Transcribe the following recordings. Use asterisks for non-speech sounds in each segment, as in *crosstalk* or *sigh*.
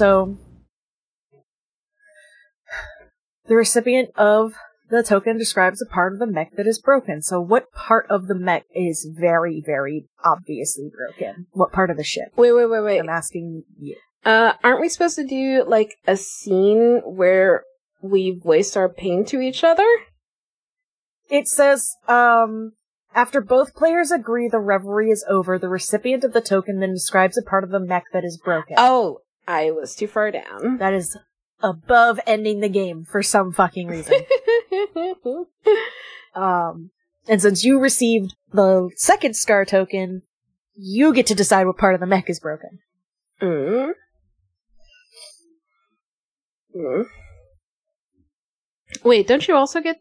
So the recipient of the token describes a part of the mech that is broken. So what part of the mech is very, very obviously broken? What part of the ship? Wait, wait, wait, wait. I'm asking you. Uh, aren't we supposed to do like a scene where we voice our pain to each other? It says, um, after both players agree the revelry is over, the recipient of the token then describes a part of the mech that is broken. Oh, I was too far down. *laughs* That is above ending the game for some fucking reason. um, and since you received the second scar token, you get to decide what part of the mech is broken. mm. Mm. Wait, don't you also get?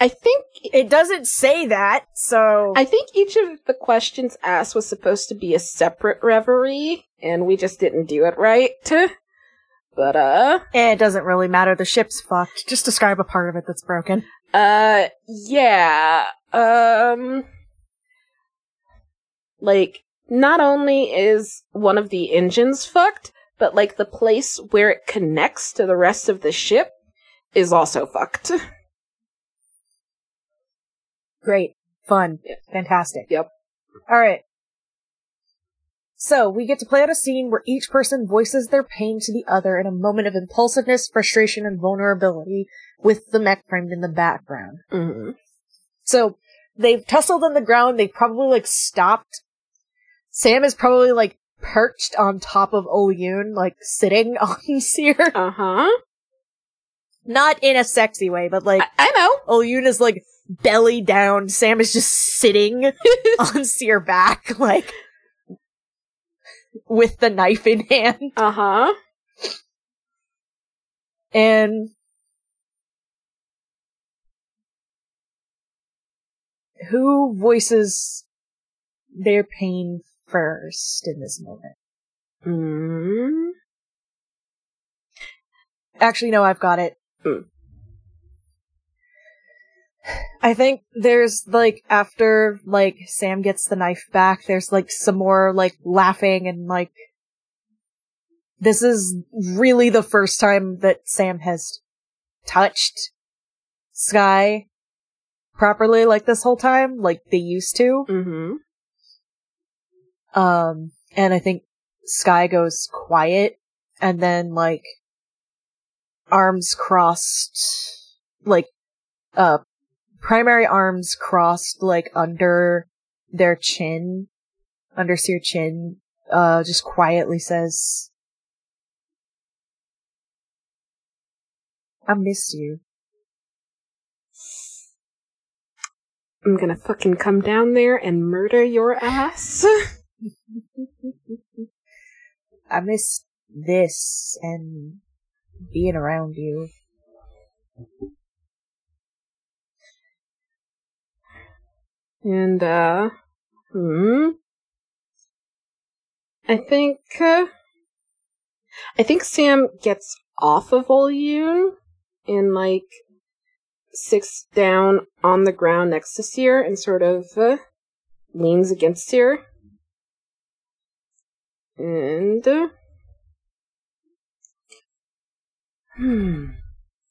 I think It doesn't say that, so I think each of the questions asked was supposed to be a separate reverie, and we just didn't do it right. *laughs* But uh, it doesn't really matter. The ship's fucked. Just describe a part of it that's broken. uh, yeah, um, like not only is one of the engines fucked, but like the place where it connects to the rest of the ship is also fucked. *laughs* Great. Fun. Yeah. Fantastic. Yep. Alright. So, we get to play out a scene where each person voices their pain to the other in a moment of impulsiveness, frustration, and vulnerability, with the mech framed in the background. hmm So, they've tussled on the ground, they've probably, like, stopped. Sam is probably, like, perched on top of Oyun, like, sitting *laughs* on Seer. Uh huh. Not in a sexy way, but, like, I-, I know. Oyun is, like, belly down. Sam is just sitting *laughs* on Seer back, like, with the knife in hand. Uh huh. And who voices their pain first in this moment? Mm. Actually, no, I've got it. Hmm. I think there's like after like Sam gets the knife back, there's like some more like laughing and like this is really the first time that Sam has touched Sky properly like this whole time, like they used to. Mm-hmm. Um, and I think Sky goes quiet and then like arms crossed, like, uh, primary arms crossed like under their chin, under your chin, uh, just quietly says, I miss you. I'm gonna fucking come down there and murder your ass. *laughs* I miss this and being around you. And, uh, hmm. I think, uh, I think Sam gets off of Olyun and, like, sits down on the ground next to Seer and sort of, uh, leans against Seer. And, uh, hmm.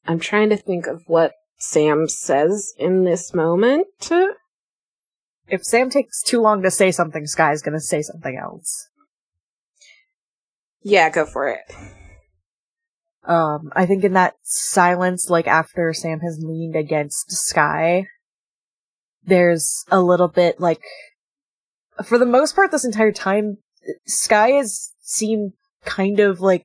I'm trying to think of what Sam says in this moment. If Sam takes too long to say something, Sky's gonna say something else. Yeah, go for it. Um, I think in that silence, like after Sam has leaned against Sky, there's a little bit like, for the most part, this entire time, Sky has seemed kind of like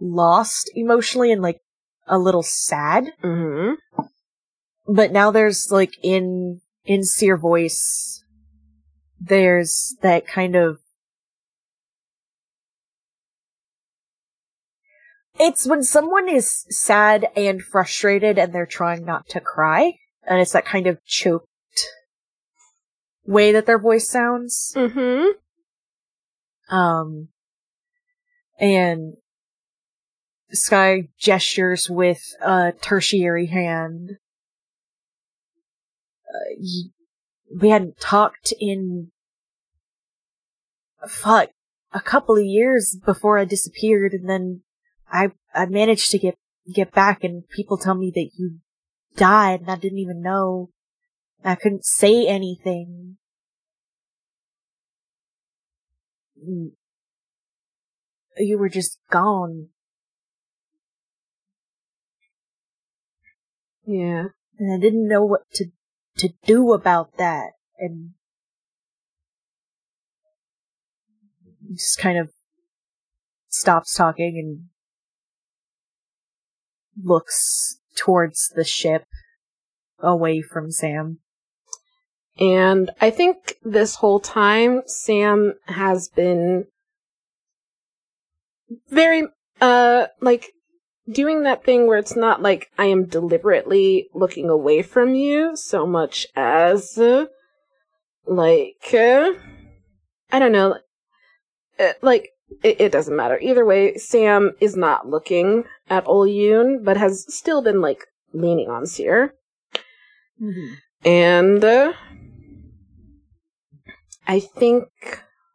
lost emotionally and like a little sad. Mm-hmm. But now there's like in, in Seer voice, there's that kind of It's when someone is sad and frustrated and they're trying not to cry, and it's that kind of choked way that their voice sounds. Mm-hmm. Um, and Sky gestures with a tertiary hand. Uh, we hadn't talked in. Fuck. a couple of years before I disappeared and then I, I managed to get, get back and people tell me that you died and I didn't even know. I couldn't say anything. Mm. You were just gone. Yeah. And I didn't know what to, to do about that. And just kind of stops talking and looks towards the ship away from Sam. And I think this whole time, Sam has been very, uh, like, doing that thing where it's not like I am deliberately looking away from you so much as, uh, like, uh, I don't know, uh, like, it, it, doesn't matter. Either way, Sam is not looking at Olyun, but has still been, like, leaning on Seer. Mm-hmm. And, uh, I think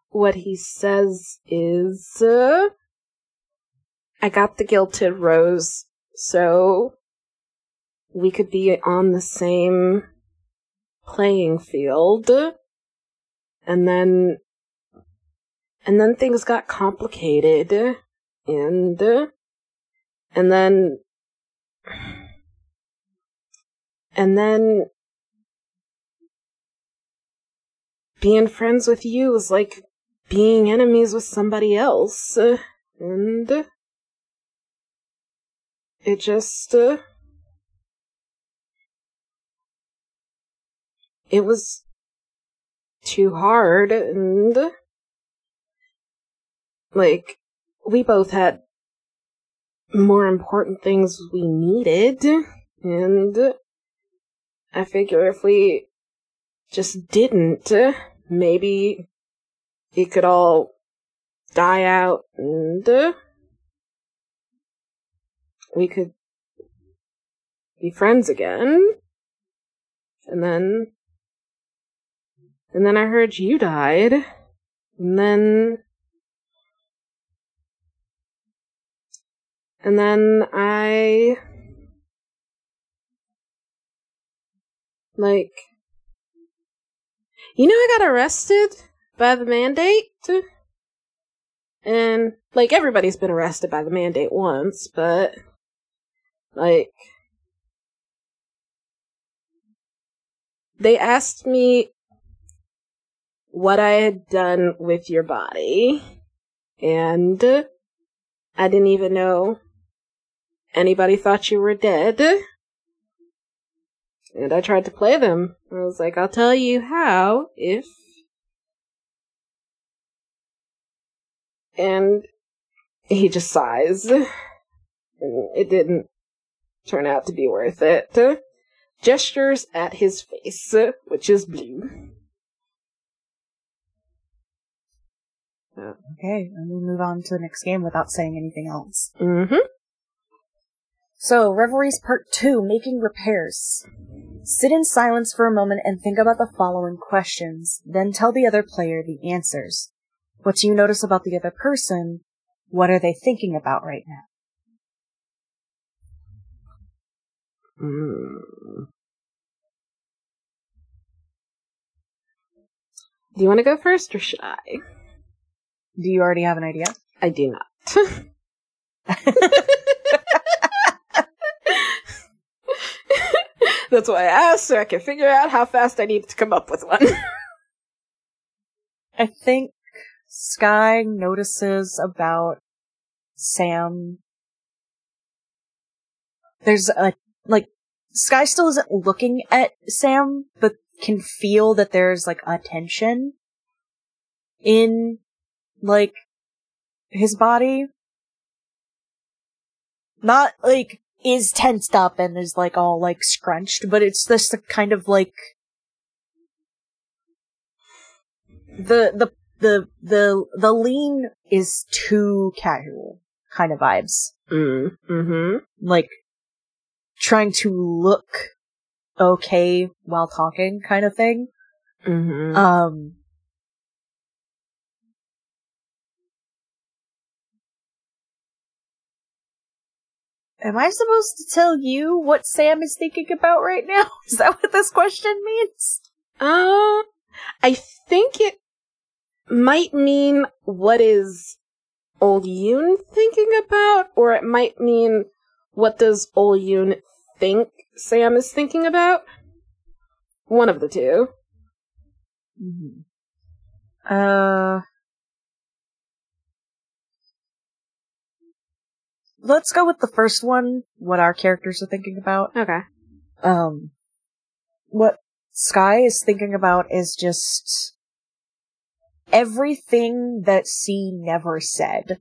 what he says is, uh, I got the gilded rose so we could be on the same playing field. And then, and then things got complicated and, and then, and then being friends with you is like being enemies with somebody else. And it just uh, it was too hard and like we both had more important things we needed and I figure if we just didn't maybe it could all die out and we could be friends again. And then, and then I heard you died. And then, and then I, like, you know, I got arrested by the mandate. And, like, everybody's been arrested by the mandate once, but like, they asked me what I had done with your body, and I didn't even know anybody thought you were dead. And I tried to play them. I was like, I'll tell you how if. And he just sighs. And it didn't turn out to be worth it. Gestures at his face, which is blue. Okay, and we move on to the next game without saying anything else. Mm-hmm. So, Revelries Part 2, Making Repairs. Sit in silence for a moment and think about the following questions, then tell the other player the answers. What do you notice about the other person? What are they thinking about right now? Mm. Do you want to go first or should I? Do you already have an idea? I do not. *laughs* That's why I asked so I can figure out how fast I need to come up with one. *laughs* I think Sky notices about Sam. There's a like Sky still isn't looking at Sam, but can feel that there's like a tension in like his body. Not like is tensed up and is like all like scrunched, but it's just a kind of like the the the the the lean is too casual kind of vibes. Mm, mm-hmm. Like trying to look okay while talking kind of thing. Mm-hmm. Um, am I supposed to tell you what Sam is thinking about right now? *laughs* Is that what this question means? Um, I think it might mean what is old Yoon thinking about, or it might mean what does old Yoon think Sam is thinking about? One of the 2 Mm-hmm. Uh, let's go with the first one. What our characters are thinking about. Okay. Um, what Sky is thinking about is just everything that C never said.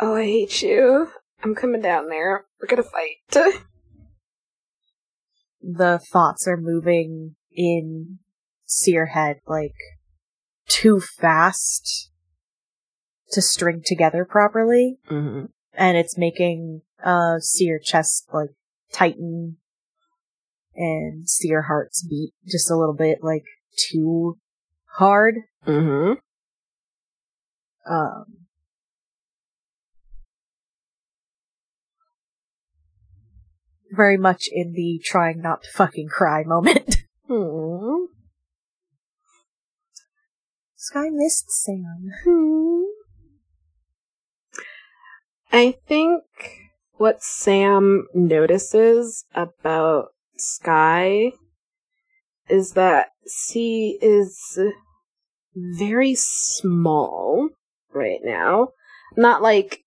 Oh, I hate you. I'm coming down there. We're gonna fight. *laughs* The thoughts are moving in Seer head like too fast to string together properly. Mm-hmm. and it's making uh see your chest like tighten and see your hearts beat just a little bit like too hard. Mm-hmm. Um very much in the trying not to fucking cry moment. *laughs* Hmm. Sky missed Sam. Hmm. I think what Sam notices about Sky is that she is very small right now. Not like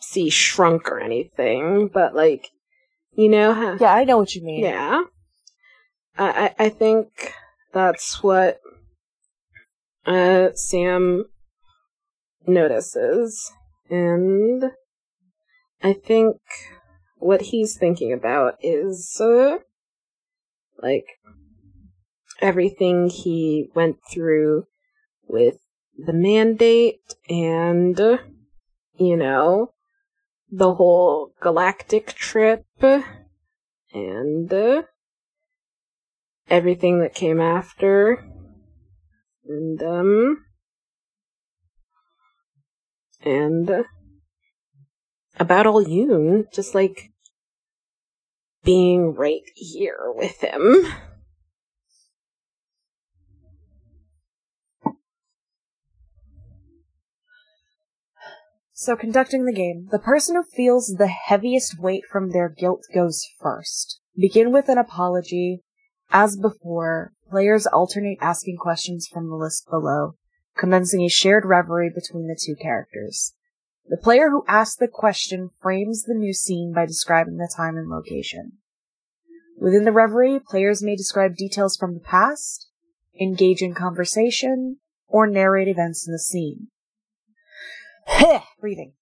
she shrunk or anything, but like, you know how. Yeah, I know what you mean. Yeah. I, I I think that's what uh, Sam notices. And I think what he's thinking about is, uh, like, everything he went through with the mandate and, you know, the whole galactic trip and, uh, everything that came after. And, um, and uh, about all Yoon, just like being right here with him. So, conducting the game, the person who feels the heaviest weight from their guilt goes first. Begin with an apology. As before, players alternate asking questions from the list below, commencing a shared reverie between the two characters. The player who asks the question frames the new scene by describing the time and location. Within the reverie, players may describe details from the past, engage in conversation, or narrate events in the scene. Breathing.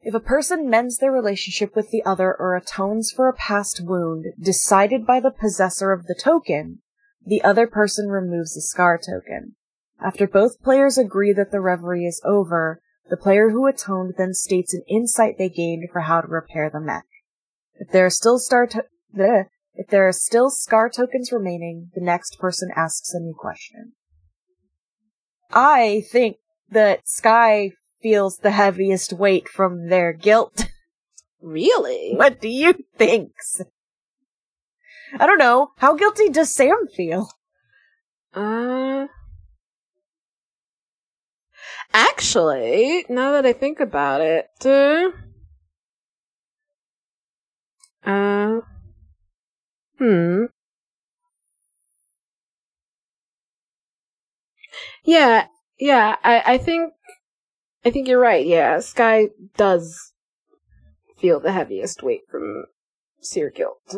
If a person mends their relationship with the other or atones for a past wound decided by the possessor of the token, the other person removes the scar token. After both players agree that the reverie is over, the player who atoned then states an insight they gained for how to repair the mech. If there are still star to- bleh. if there are still scar tokens remaining, the next person asks a new question. I think that Sky feels the heaviest weight from their guilt. *laughs* Really? what do you think? I don't know. How guilty does Sam feel? Uh. Actually, now that I think about it, uh, uh hmm. Yeah, yeah, I, I think, I think you're right. Yeah, Sky does feel the heaviest weight from Seer Guilt.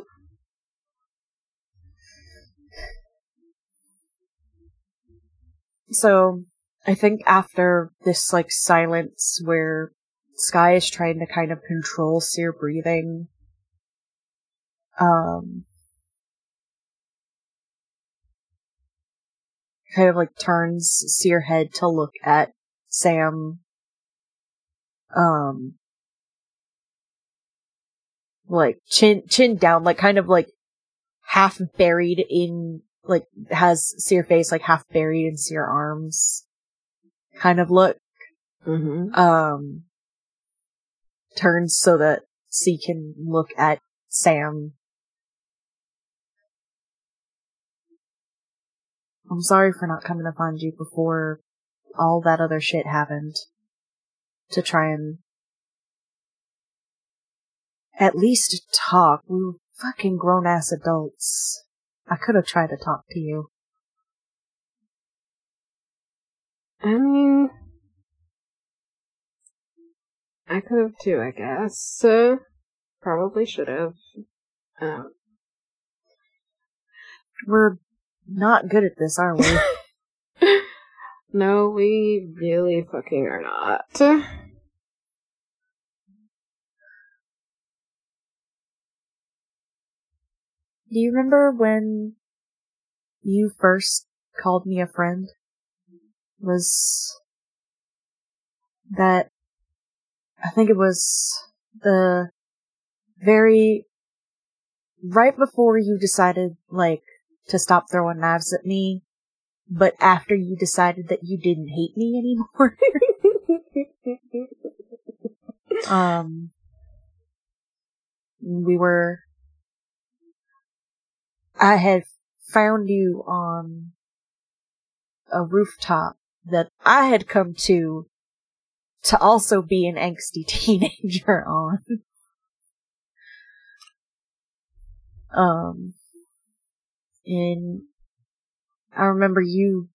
So, I think after this, like, silence where Sky is trying to kind of control Seer breathing, um, kind of like turns Seer head to look at Sam, um, like chin, chin down, like kind of like half buried in, like has Seer face like half buried in Seer arms kind of look. Mm-hmm. um turns so that C can look at Sam. I'm sorry for not coming to find you before all that other shit happened. To try and at least talk. We were fucking grown ass adults. I could have tried to talk to you. I mean, I could have too, I guess. Uh, probably should have. Um, We're not good at this, are we? *laughs* no, we really fucking are not. Do you remember when you first called me a friend? Was that I think it was the very right before you decided like to stop throwing knives at me, but after you decided that you didn't hate me anymore. *laughs* um we were I had found you on a rooftop that I had come to to also be an angsty *laughs* teenager on. um and I remember you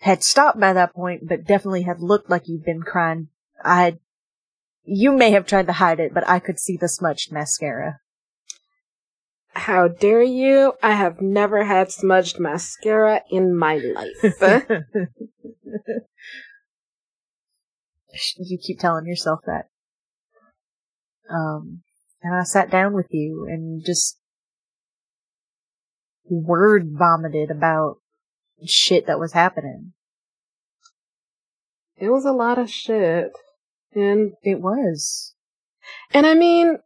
had stopped by that point, but definitely had looked like you'd been crying. I had, you may have tried to hide it, but I could see the smudged mascara. How dare you? I have never had smudged mascara in my life. *laughs* you keep telling yourself that. Um, and I sat down with you and just word vomited about shit that was happening. it was a lot of shit. And It was. and I mean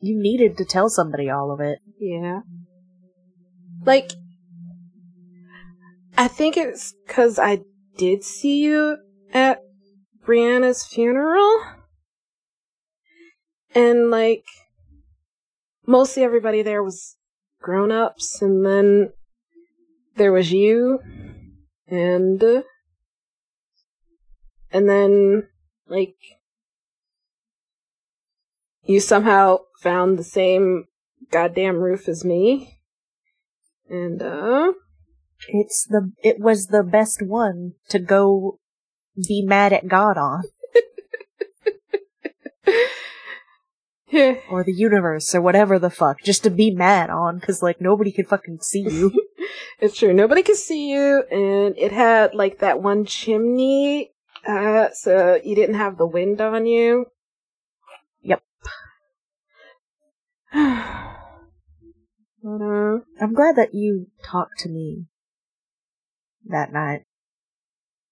You needed to tell somebody all of it. Yeah. Like, I think it's because I did see you at Brianna's funeral. And, like, mostly everybody there was grown ups, and then there was you, and. uh, And then, like, you somehow found the same goddamn roof as me. And, uh, It's the, it was the best one to go be mad at God on. *laughs* Or the universe, or whatever the fuck. Just to be mad on, cause like nobody could fucking see you. *laughs* it's true. Nobody could see you, and it had like that one chimney, uh, so you didn't have the wind on you. Yep. *sighs* but, uh, I'm glad that you talked to me that night.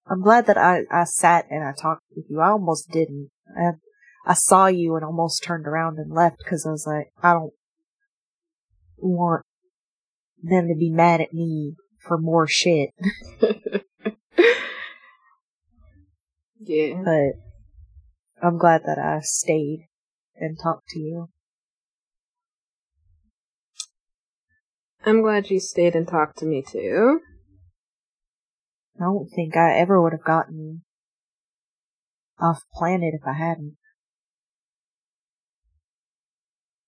I'm glad that I, I sat and I talked with you. I almost didn't. I, I saw you and almost turned around and left because I was like, I don't want them to be mad at me for more shit. *laughs* yeah. But I'm glad that I stayed and talked to you. I'm glad you stayed and talked to me too. I don't think I ever would have gotten off planet if I hadn't.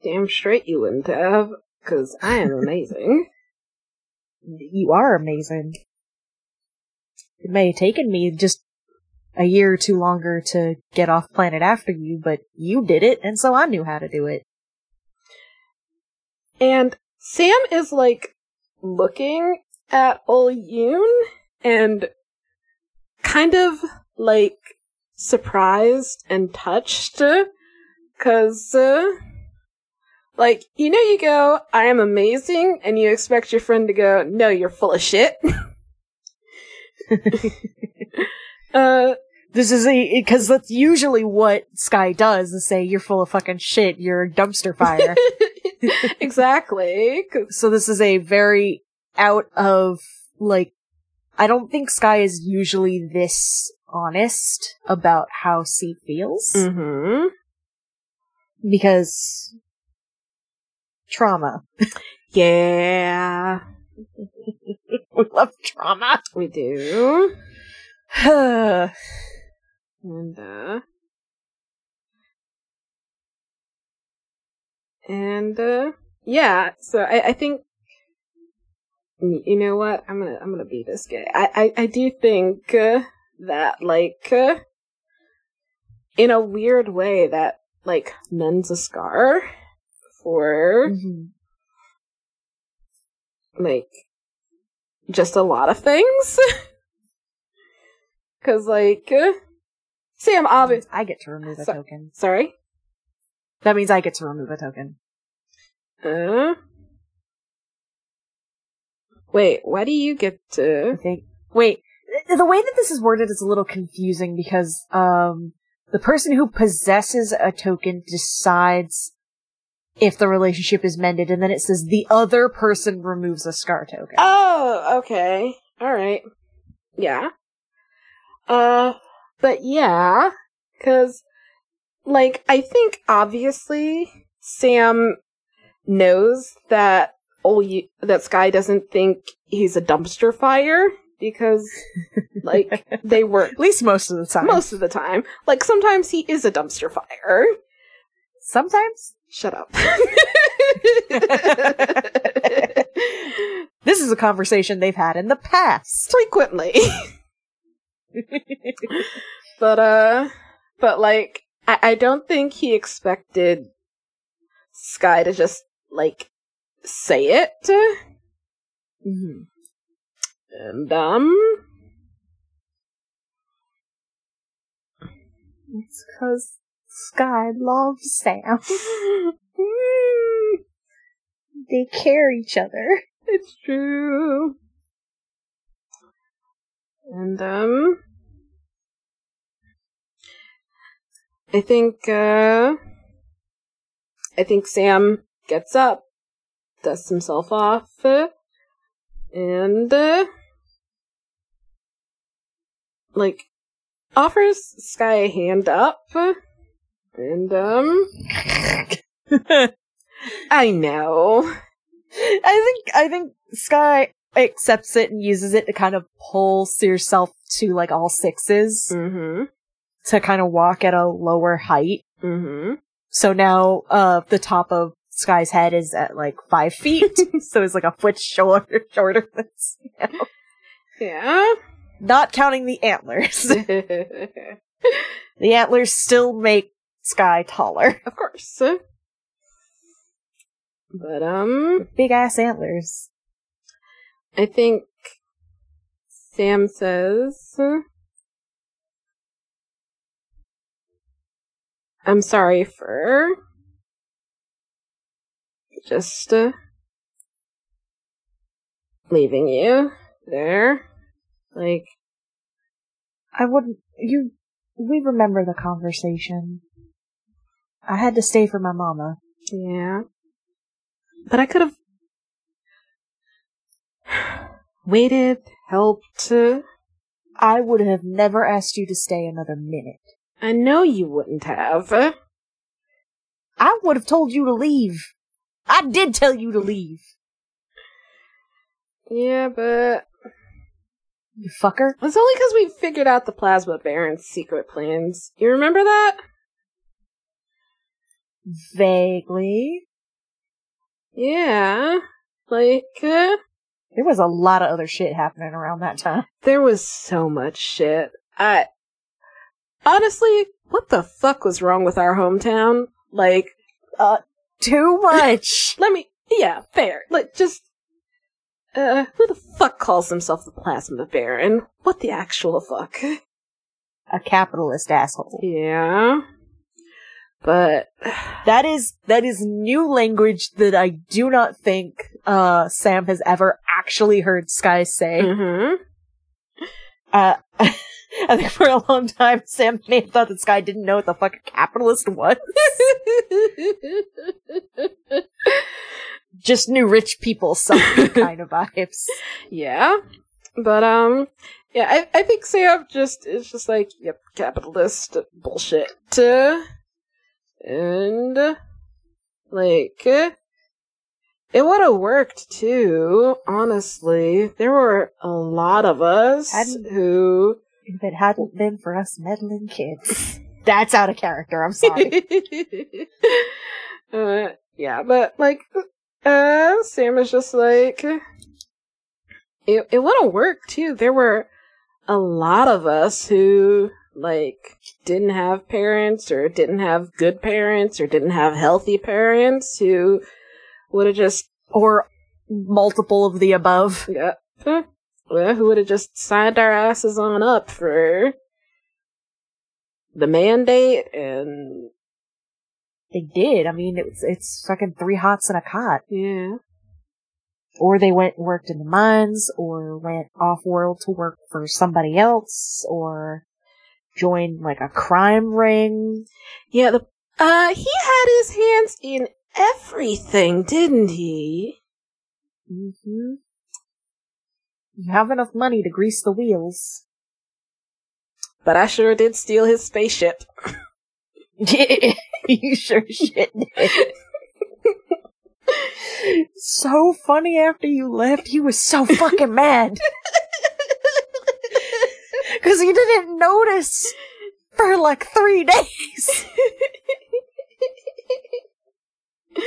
Damn straight you wouldn't have, cause I am amazing. *laughs* You are amazing. It may have taken me just a year or two longer to get off planet after you, but you did it, and so I knew how to do it. And Sam is like looking at Ol Yoon and kind of like surprised and touched because uh, like you know you go i am amazing and you expect your friend to go no you're full of shit *laughs* uh This is a because that's usually what Sky does: is say you're full of fucking shit, you're a dumpster fire. *laughs* exactly. so this is a very out of like, I don't think Sky is usually this honest about how C feels Mm-hmm. because trauma. *laughs* Yeah, we love trauma. we do. and *sighs* And uh and uh yeah, so I, I think you know what? I'm gonna I'm gonna be this guy. I I, I do think uh, that like uh, in a weird way that like mends a scar for like just a lot of things. *laughs* Cause like uh, Sam obvious I get to remove a So- token. sorry. That means I get to remove a token. Uh, wait, why do you get to I think. Wait, the way that this is worded is a little confusing because um the person who possesses a token decides if the relationship is mended, and then it says the other person removes a scar token. Oh, okay, all right, yeah. Uh, but yeah, because like I think obviously Sam knows that oh you, that Sky doesn't think he's a dumpster fire because *laughs* like they were At least most of the time. most of the time. Like sometimes he is a dumpster fire. Sometimes. Shut up. *laughs* This is a conversation they've had in the past. Frequently. but uh but like I, I don't think he expected Sky to just like say it. Mhm. And um It's because Sky loves Sam. *laughs* They care each other. It's true. And um I think uh I think Sam gets up, dusts himself off, and uh like offers Sky a hand up. And um *laughs* I know. I think I think Sky accepts it and uses it to kind of pull yourself to like all sixes Mm-hmm. to kind of walk at a lower height. Mm-hmm. So now uh the top of Sky's head is at like five feet. *laughs* so it's like a foot shorter *laughs* shorter than Sam. Yeah. Not counting the antlers. the antlers still make Sky taller. of course. But um Big ass antlers. I think Sam says I'm sorry for just uh, leaving you there. Like I wouldn't you we remember the conversation. I had to stay for my mama. Yeah. But I could have *sighs* waited, helped. I would have never asked you to stay another minute. I know you wouldn't have. I would have told you to leave. I did tell you to leave. Yeah, but You fucker. it's only because we figured out the Plasma Baron's secret plans. You remember that? Vaguely. Yeah. Like, uh, There was a lot of other shit happening around that time. there was so much shit. I. Honestly, what the fuck was wrong with our hometown? Like, uh, Too much. *laughs* let me. Yeah, fair. Like, just. Uh, who the fuck calls himself the Plasma Baron? What the actual fuck? a capitalist asshole. Yeah. But. That is that is new language that I do not think uh Sam has ever actually heard Sky say. hmm Uh *laughs* I think for a long time Sam may have thought that Sky didn't know what the fuck a capitalist was. *laughs* Just new rich people suck *laughs* kind of vibes. yeah. But um, yeah, I I think Sam just is just like yep, capitalist bullshit, uh, and like it would have worked too. Honestly, there were a lot of us Hadn't- who. If it hadn't been for us meddling kids. That's out of character, I'm sorry. *laughs* uh, yeah, but like, uh, Sam is just like, it, it would have worked too. There were a lot of us who, like, didn't have parents or didn't have good parents or didn't have healthy parents who would have just, or multiple of the above. yeah, well, who would have just signed our asses on up for the mandate and, They did. I mean, it's it's fucking three hots and a cot. yeah. Or they went and worked in the mines, or went off world to work for somebody else, or joined like a crime ring. Yeah, the uh he had his hands in everything, didn't he? Mm-hmm. You have enough money to grease the wheels. But I sure did steal his spaceship. *laughs* *laughs* you sure shit did. *laughs* so funny after you left, he was so fucking mad. Cause he didn't notice for like three days. and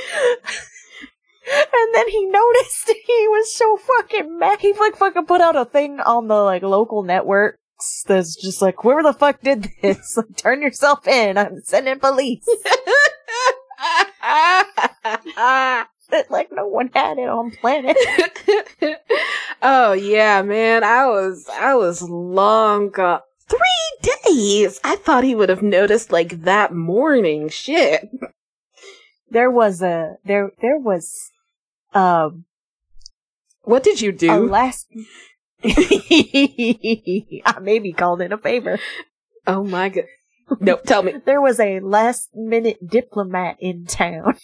then he noticed he was so fucking mad. He like fucking put out a thing on the like local networks that's just like, whoever the fuck did this, like, *laughs* turn yourself in. I'm sending police. *laughs* like no one had it on planet. *laughs* oh yeah, man. I was I was long gone. Three days. I thought he would have noticed like that morning. Shit. There was a there there was um What did you a do? last. *laughs* I maybe called in a favor. oh my god. No, tell me. *laughs* There was a last minute diplomat in town.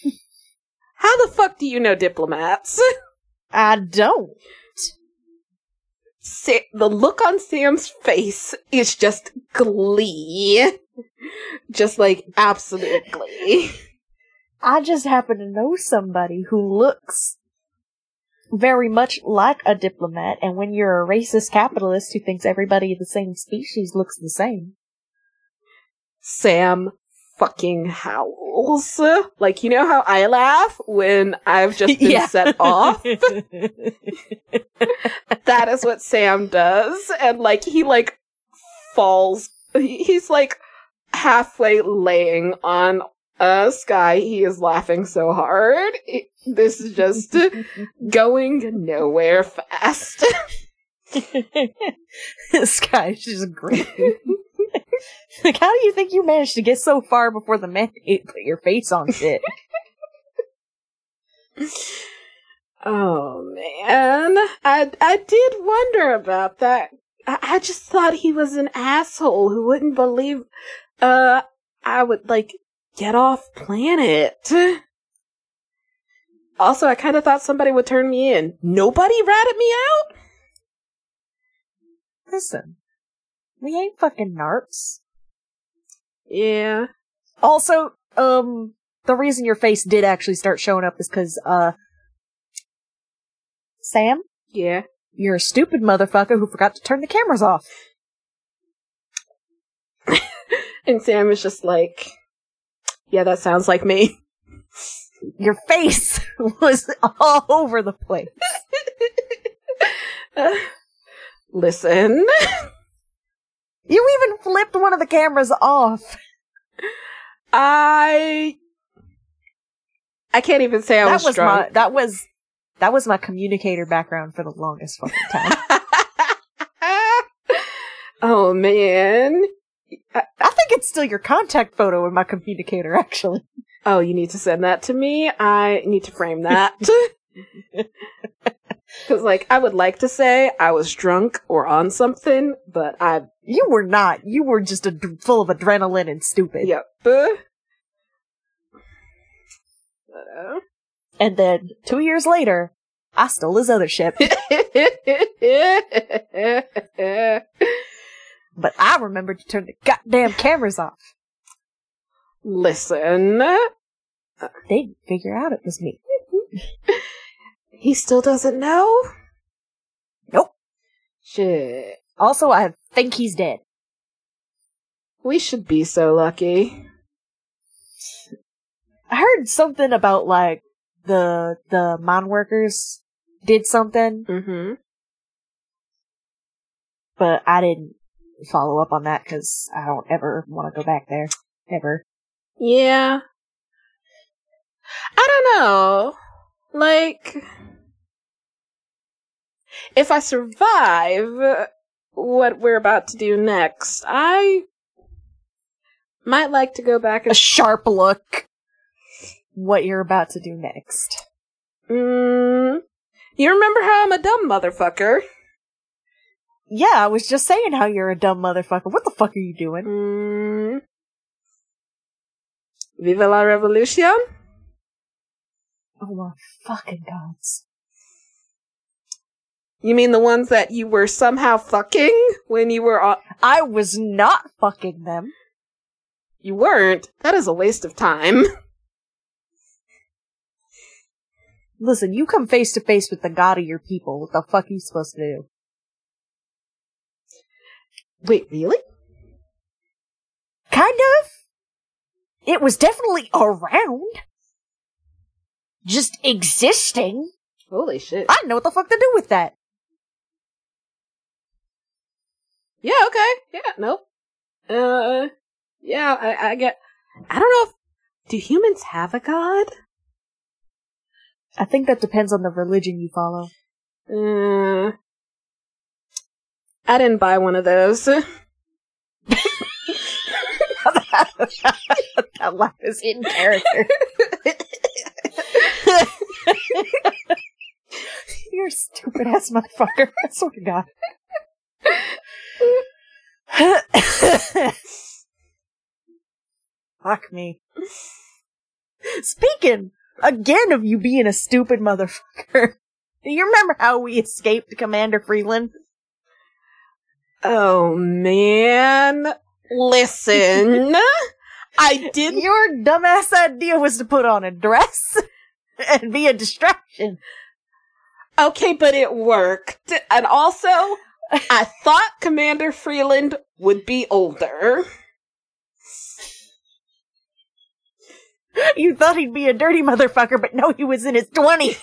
How the fuck do you know diplomats? *laughs* I don't. Sa- the look on Sam's face is just glee. Just like absolute glee. *laughs* I just happen to know somebody who looks very much like a diplomat, and when you're a racist capitalist who thinks everybody of the same species looks the same. Sam fucking howls. Like, you know how I laugh when I've just *laughs* been set off? that is what Sam does. And like, he like falls. He's like halfway laying on a sky. He is laughing so hard. It- this is just *laughs* going nowhere fast. *laughs* this guy's just great. *laughs* like, how do you think you managed to get so far before the mandate *laughs* put your face on shit? *laughs* Oh man, I I did wonder about that. I, I just thought he was an asshole who wouldn't believe uh I would like get off planet. Also, I kind of thought somebody would turn me in. Nobody ratted me out. Listen, we ain't fucking narcs. Yeah. Also, um, the reason your face did actually start showing up is because, uh, Sam, Yeah. you're a stupid motherfucker who forgot to turn the cameras off. *laughs* And Sam is just like, yeah, that sounds like me. *laughs* Your face *laughs* was all over the place. Listen. You even flipped one of the cameras off. I I can't even say I that was, was drunk. my that was that was my communicator background for the longest fucking time. *laughs* oh man. I think it's still your contact photo in my communicator, actually. Oh, you need to send that to me. I need to frame that. *laughs* Cuz like I would like to say I was drunk or on something, but I You were not. You were just ad- full of adrenaline and stupid. yep. But, uh, And then two years later, I stole his other ship, *laughs* but I remembered to turn the goddamn cameras off. Listen, They'd figure out it was me. *laughs* he still doesn't know? Nope. Shit. Also, I think he's dead. We should be so lucky. I heard something about like the the mine workers did something, Mm-hmm. but I didn't follow up on that because I don't ever want to go back there ever. Yeah. I don't know. Like, if I survive what we're about to do next, I might like to go back A sharp look. What you're about to do next? Mm, you remember how I'm a dumb motherfucker? Yeah, I was just saying how you're a dumb motherfucker. What the fuck are you doing? Mm. Viva la revolution? Oh my fucking gods! You mean the ones that you were somehow fucking when you were on. I was not fucking them. You weren't? That is a waste of time. *laughs* Listen, you come face to face with the god of your people. What the fuck are you supposed to do? Wait, really? Kind of. It was definitely around. Just existing. Holy shit. I don't know what the fuck to do with that. Yeah, okay. Yeah, nope. Uh, yeah, I, I get. I don't know if. Do humans have a god? I think that depends on the religion you follow. Uh, I didn't buy one of those. *laughs* *laughs* that laugh is in character. *laughs* *laughs* You're a stupid ass motherfucker. I swear to God. *laughs* Fuck me. Speaking again of you being a stupid motherfucker, *laughs* do you remember how we escaped Commander Freeland? oh, man. Listen. I didn't. Your dumbass idea was to put on a dress *laughs* and be a distraction. Okay, but it worked. And also, I thought Commander Freeland would be older. You thought he'd be a dirty motherfucker, but no, he was in his twenties.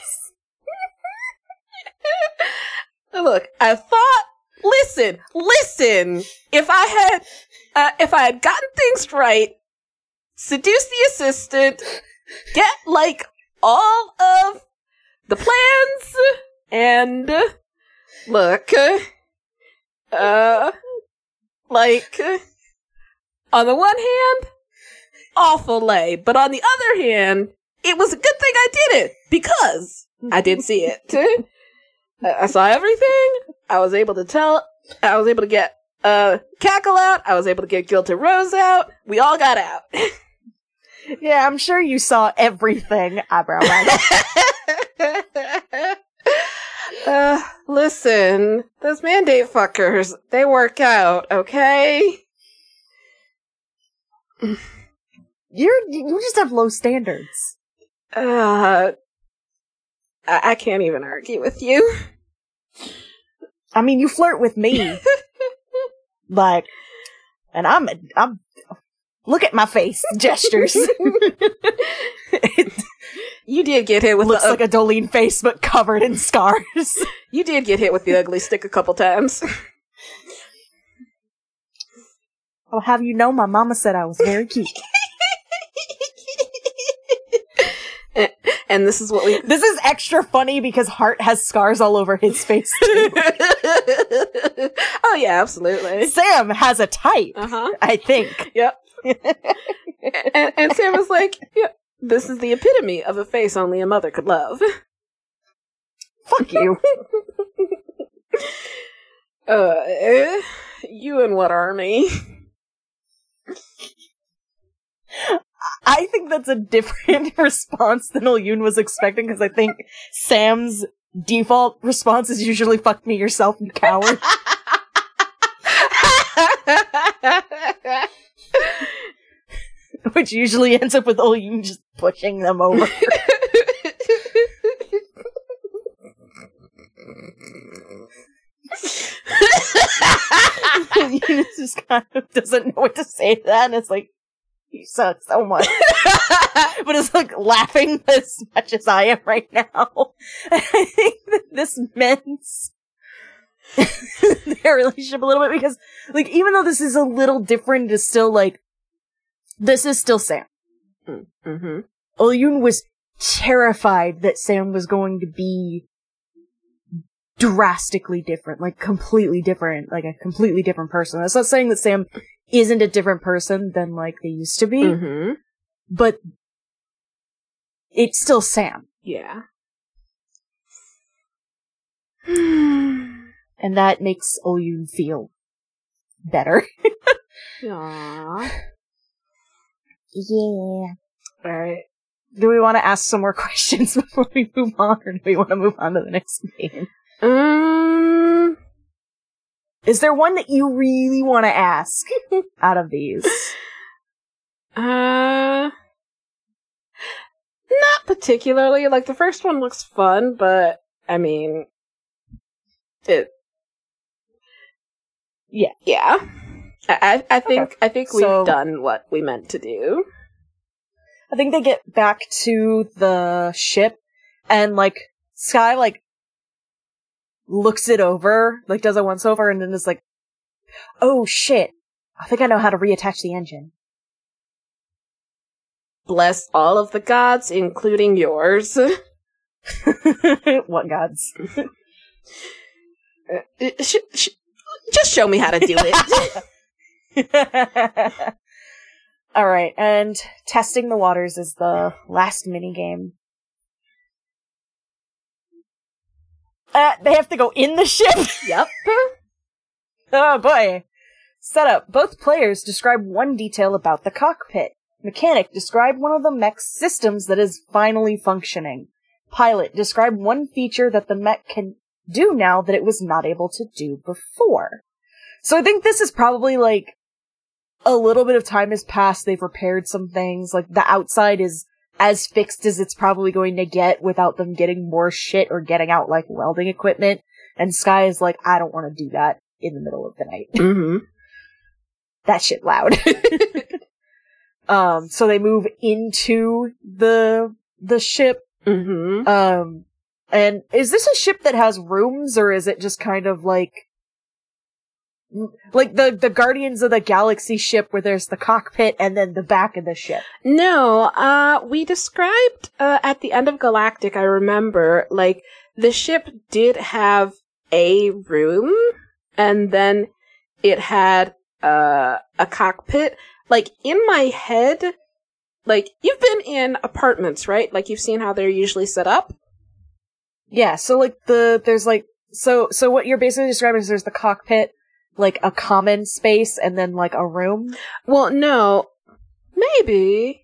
Look, I thought. Listen, listen. If I had, uh, if I had gotten things right, seduce the assistant, get like all of the plans, and look, uh, like on the one hand, awful lay, but on the other hand, it was a good thing I did it because I did see it. I saw everything. I was able to tell. I was able to get uh cackle out. I was able to get guilty rose out. We all got out. *laughs* Yeah, I'm sure you saw everything. Eyebrow *laughs* uh, listen, those mandate fuckers, they work out, okay? You're you just have low standards. Uh, I, I can't even argue with you. I mean, you flirt with me, *laughs* like, and I'm I'm. Look at my face *laughs* gestures. it You did get hit with looks the, like a Dolene face, but covered in scars. *laughs* you did get hit with the ugly stick a couple times. I'll have you know, my mama said I was very cute. and, *laughs* and this is what we. This is extra funny because Hart has scars all over his face. Too. oh yeah, absolutely. Sam has a type, Uh huh. I think. Yep. *laughs* and, and Sam was like, yeah, "This is the epitome of a face only a mother could love." Fuck you. *laughs* Uh, eh, you and what army? I think that's a different *laughs* response than Olyun was expecting because I think Sam's default response is usually fuck me yourself, you coward. *laughs* Which usually ends up with Olyun just pushing them over. *laughs* *laughs* Olyun just kind of doesn't know what to say to that, and it's like, you suck so much. but it's like laughing as much as I am right now. I think that this mends their relationship a little bit because, like, even though this is a little different, it's still like, this is still Sam. mm-hmm. Olyun was terrified that Sam was going to be drastically different, like completely different, like a completely different person. That's not saying that Sam isn't a different person than like they used to be, Mm-hmm. but it's still Sam. Yeah. And that makes Olyun feel better. *laughs* Aww. Yeah. Alright. Do we want to ask some more *laughs* questions before we move on, or do we want to move on to the next game? Um, Is there one that you really want to ask *laughs* out of these? uh, not particularly. Like, the first one looks fun, but, I mean, it, yeah, yeah. I, I think, Okay. I think we've So- done what we meant to do. I think they get back to the ship, and like Sky like looks it over, like does a once over, and then is like, "Oh shit! I think I know how to reattach the engine." Bless all of the gods, including yours. *laughs* what gods? Uh, sh- sh- just show me how to do it. *laughs* *laughs* All right, and testing the waters is the last mini game. Uh, they have to go in the ship. *laughs* yep. oh boy. Setup. Both players describe one detail about the cockpit. Mechanic, describe one of the mech's systems that is finally functioning. Pilot, describe one feature that the mech can do now that it was not able to do before. So I think this is probably like a little bit of time has passed. They've repaired some things. Like the outside is as fixed as it's probably going to get without them getting more shit or getting out like welding equipment. And Sky is like, I don't want to do that in the middle of the night. *laughs* Mm-hmm. that shit loud. *laughs* um, so they move into the the ship. Mm-hmm. Um, and is this a ship that has rooms, or is it just kind of like like the the Guardians of the Galaxy ship, where there's the cockpit and then the back of the ship? No, uh, we described, uh, at the end of Galactic, I remember, like, the ship did have a room, and then it had, uh, a cockpit. Like, in my head, like, you've been in apartments, right? Like, you've seen how they're usually set up? Yeah. So like the there's like so so what you're basically describing is there's the cockpit, like a common space, and then like a room. Well, no, maybe.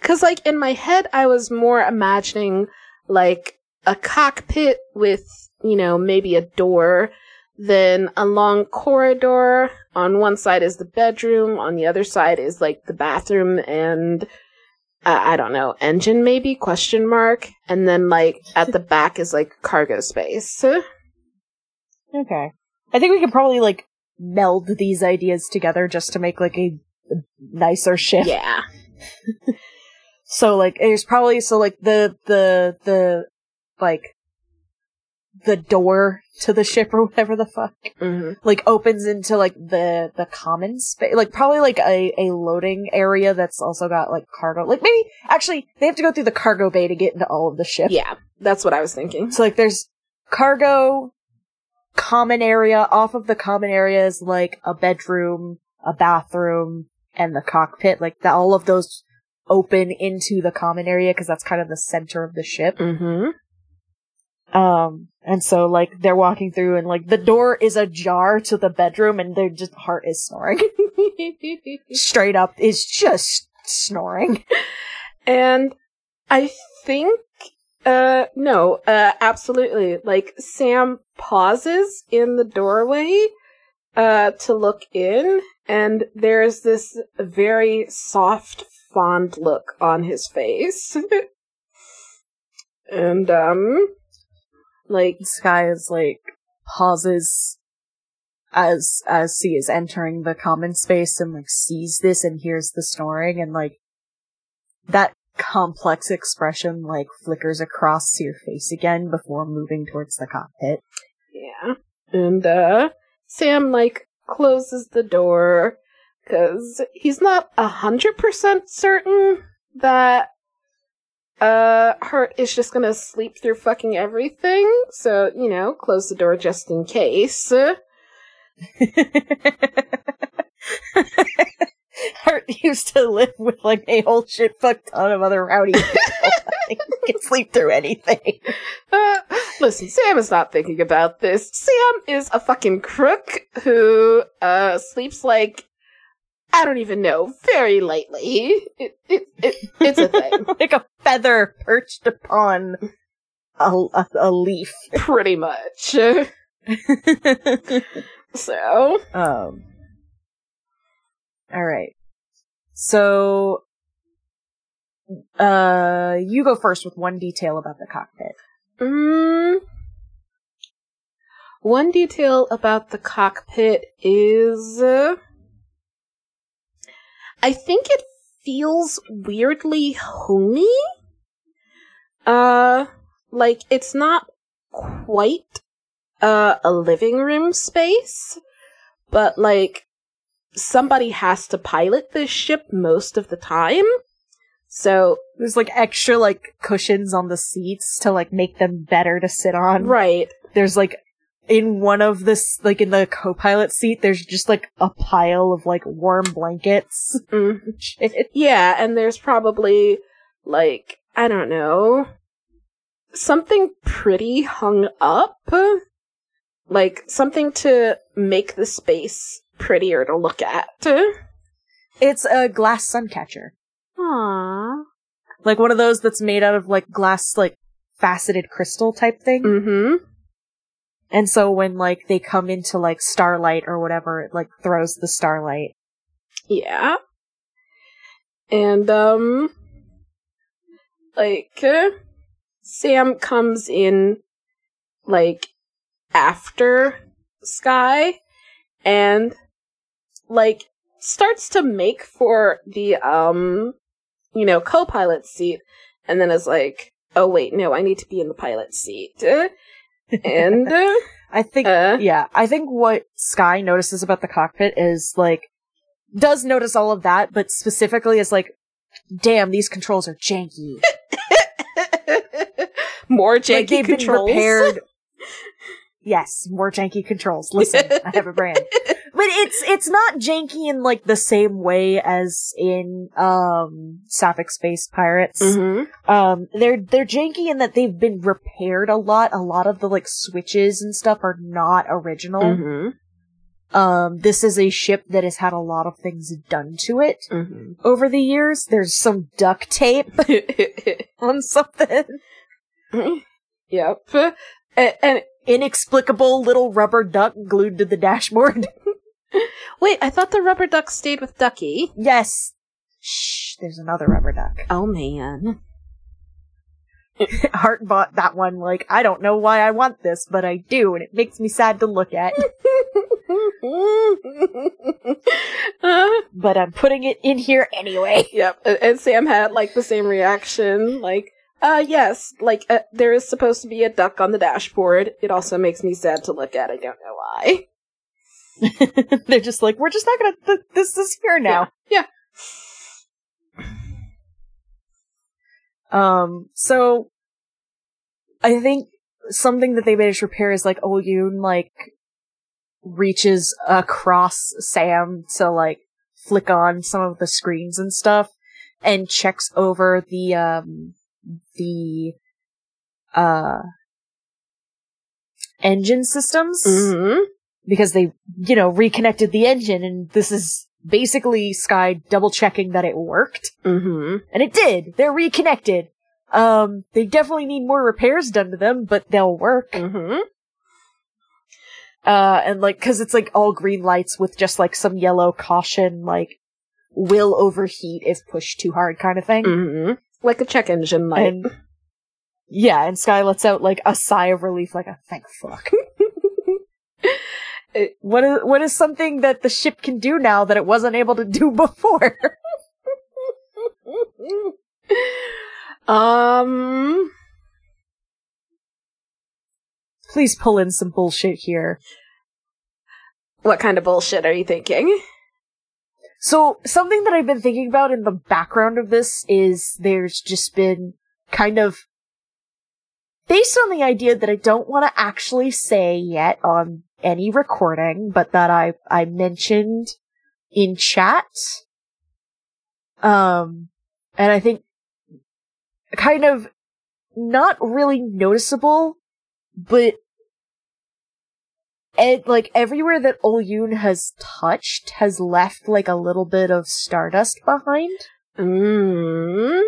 Cause like in my head, I was more imagining like a cockpit with, you know, maybe a door, then a long corridor. On one side is the bedroom, on the other side is like the bathroom and uh, I don't know, engine maybe question mark, and then like at the back is like cargo space. Okay. I think we could probably like meld these ideas together just to make like a, nicer ship. Yeah. *laughs* So like there's probably so like the the the like the door to the ship or whatever the fuck hmm like opens into like the the common space like probably like a a loading area that's also got like cargo like maybe actually they have to go through the cargo bay to get into all of the ship Yeah, that's what I was thinking. so like there's cargo common area off of the common area is like a bedroom a bathroom and the cockpit like the, all of those open into the common area because that's kind of the center of the ship. Mm-hmm. um and so like they're walking through and like the door is ajar to the bedroom and their just Hart is snoring. *laughs* Straight up is just snoring. And I think Uh, no, uh, absolutely. Like, Sam pauses in the doorway, uh, to look in, and there's this very soft, fond look on his face. *laughs* and, um, like, Sky is like pauses as as she is entering the common space and like sees this and hears the snoring and like that complex expression like flickers across your face again before moving towards the cockpit. Yeah. And, uh, Sam, like, closes the door because he's not a hundred percent certain that, uh, Hart is just gonna sleep through fucking everything. So, you know, close the door just in case. *laughs* *laughs* Hart used to live with like a whole shit fuck ton of other rowdy people. *laughs* *laughs* Can sleep through anything. Uh, listen, Sam is not thinking about this. Sam is a fucking crook who, uh, sleeps like, I don't even know, very lightly. It, it, it, it's a thing. like a feather perched upon a, a, a leaf. Pretty much. So, um. All right. So, uh, you go first with one detail about the cockpit. mm, one detail about the cockpit is, uh, I think it feels weirdly homey. Uh, like it's not quite uh, a living room space, but like somebody has to pilot this ship most of the time. So There's like extra like cushions on the seats to like make them better to sit on. right, There's like in one of this like in the co-pilot seat there's just like a pile of like warm blankets. mm, *laughs* Shit. yeah, and there's probably like I don't know something pretty hung up, like something to make the space prettier to look at. It's a glass sun catcher. Aww. Like one of those that's made out of like glass like faceted crystal type thing. Mm-hmm. And so when like they come into like starlight or whatever, it like throws the starlight. Yeah. And, um, like, uh, Sam comes in, like, after Sky, and, like, starts to make for the, um, you know, co-pilot seat, and then is like, oh wait, no, I need to be in the pilot seat. and, uh, *laughs* I think uh, yeah, I think what Sky notices about the cockpit is like does notice all of that, but specifically is like, damn, these controls are janky. *laughs* more like janky they've controls. been repaired. *laughs* yes, more janky controls. Listen, I have a brand. But it's it's not janky in like the same way as in um Sapphic Space Pirates. Mm-hmm. Um they're they're janky in that they've been repaired a lot. A lot of the like switches and stuff are not original. Mm-hmm. Um this is a ship that has had a lot of things done to it Mm-hmm. over the years. There's some duct tape *laughs* on something. yep. *laughs* And, and Inexplicable little rubber duck glued to the dashboard. *laughs* wait, I thought the rubber duck stayed with Ducky. yes. Shh, there's another rubber duck. Oh man. *laughs* Hart bought that one like, I don't know why I want this, but I do, and it makes me sad to look at. uh, *laughs* but I'm putting it in here anyway. yep. And and Sam had like the same reaction. Like, uh, yes, like uh, there is supposed to be a duck on the dashboard. It also makes me sad to look at. I don't know why. *laughs* They're just like, we're just not gonna, th- this is here now. Yeah. Um, so, I think something that they managed to repair is like, Oyun, like, reaches across Sam to, like, flick on some of the screens and stuff, and checks over the, um, the, uh, engine systems. Mm-hmm. Because they, you know, reconnected the engine and this is basically Sky double checking that it worked. Mm-hmm. And it did. They're reconnected. Um, they definitely need more repairs done to them, but they'll work. Mm-hmm. Uh, and like, cause it's like all green lights with just like some yellow caution, like, will overheat if pushed too hard kind of thing. Mm-hmm. Like a check engine light. And yeah, and Sky lets out like a sigh of relief, like a thank fuck. *laughs* What is what is something that the ship can do now that it wasn't able to do *laughs* before? um. Please pull in some bullshit here. What kind of bullshit are you thinking? So, something that I've been thinking about in the background of this is there's just been kind of based on the idea that I don't want to actually say yet on any recording, but that I I mentioned in chat. Um and I think kind of not really noticeable, but it, like everywhere that Olyun has touched has left like a little bit of stardust behind. Mm.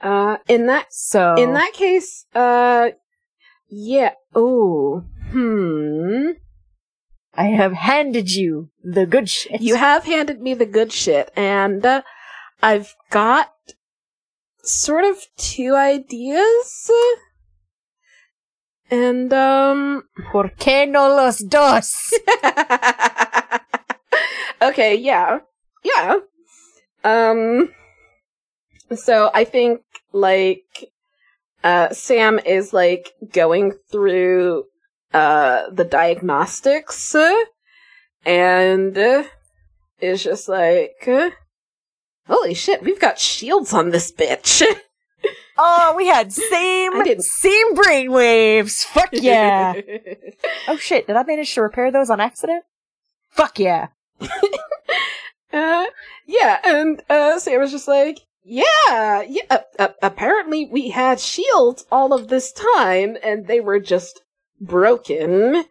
Uh, in that So in that case, uh, yeah. Oh, hmm. I have handed you the good shit. You have handed me the good shit, and uh, I've got sort of two ideas. And um ¿Por qué no los dos? *laughs* okay, yeah. Yeah. Um so I think like uh Sam is like going through uh the diagnostics and is just like holy shit, we've got shields on this bitch. *laughs* oh, we had *laughs* same same brainwaves. Fuck yeah. *laughs* oh shit, did I manage to repair those on accident? Fuck yeah. Uh, yeah, and uh, Sam was just like, yeah, yeah. Uh, uh, apparently, we had shields all of this time, and they were just broken.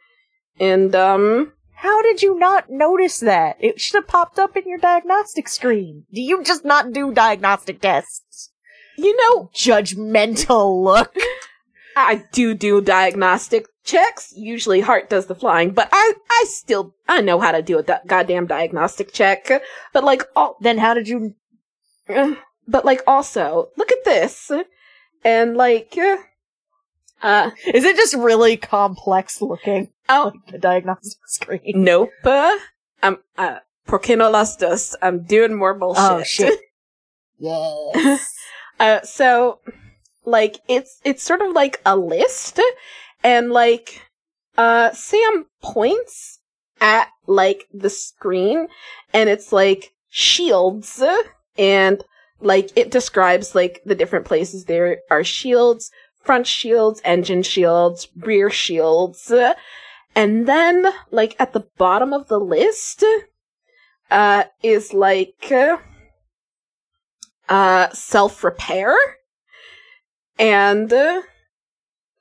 And um, How did you not notice that? It should have popped up in your diagnostic screen. Do you just not do diagnostic tests? you know, Judgmental look. *laughs* I do do diagnostic checks. Usually, Hart does the flying, but I, I still, I know how to do a di- goddamn diagnostic check. But like, all, then how did you *sighs* Uh, but like also look at this and like uh, uh Is it just really complex looking? oh Like the diagnostic screen. nope uh, i'm uh por qué no las dos i'm doing more bullshit Oh shit. *laughs* Yes. *laughs* uh so like it's it's sort of like a list and like uh sam points at like the screen and it's like shields and like it describes like the different places. There are shields front shields engine shields rear shields. And then like at the bottom of the list uh is like uh self repair and uh,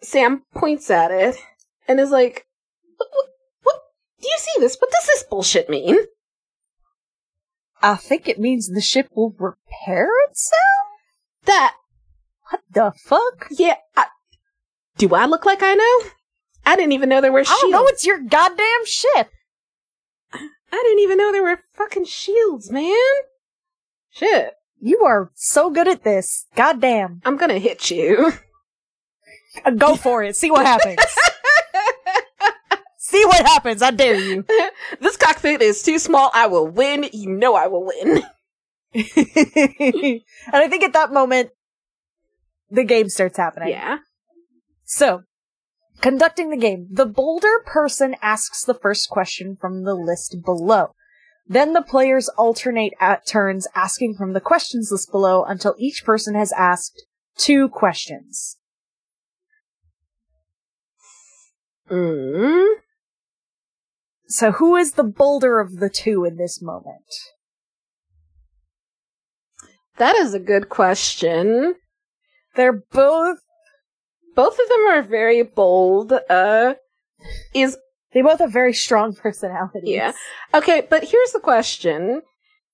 sam points at it and is like what, what, what? Do you see this? What does this bullshit mean I think it means the ship will repair itself? that What the fuck? yeah I, do i look like i know i didn't even know there were I shields don't know, it's your goddamn ship. i didn't even know there were fucking shields man shit You are so good at this. Goddamn. i'm gonna hit you Uh, Go for it. See what happens. *laughs* See what happens. I dare you. *laughs* this cockpit is too small i will win you know i will win *laughs* and I think at that moment, the game starts happening. yeah So, conducting the game, the bolder person asks the first question from the list below. Then the players alternate at turns asking from the questions list below until each person has asked two questions. mm. So who is the bolder of the two in this moment? That is a good question. They're both, Both of them are very bold. Uh, is they both have very strong personalities. Yeah. okay, but here's the question: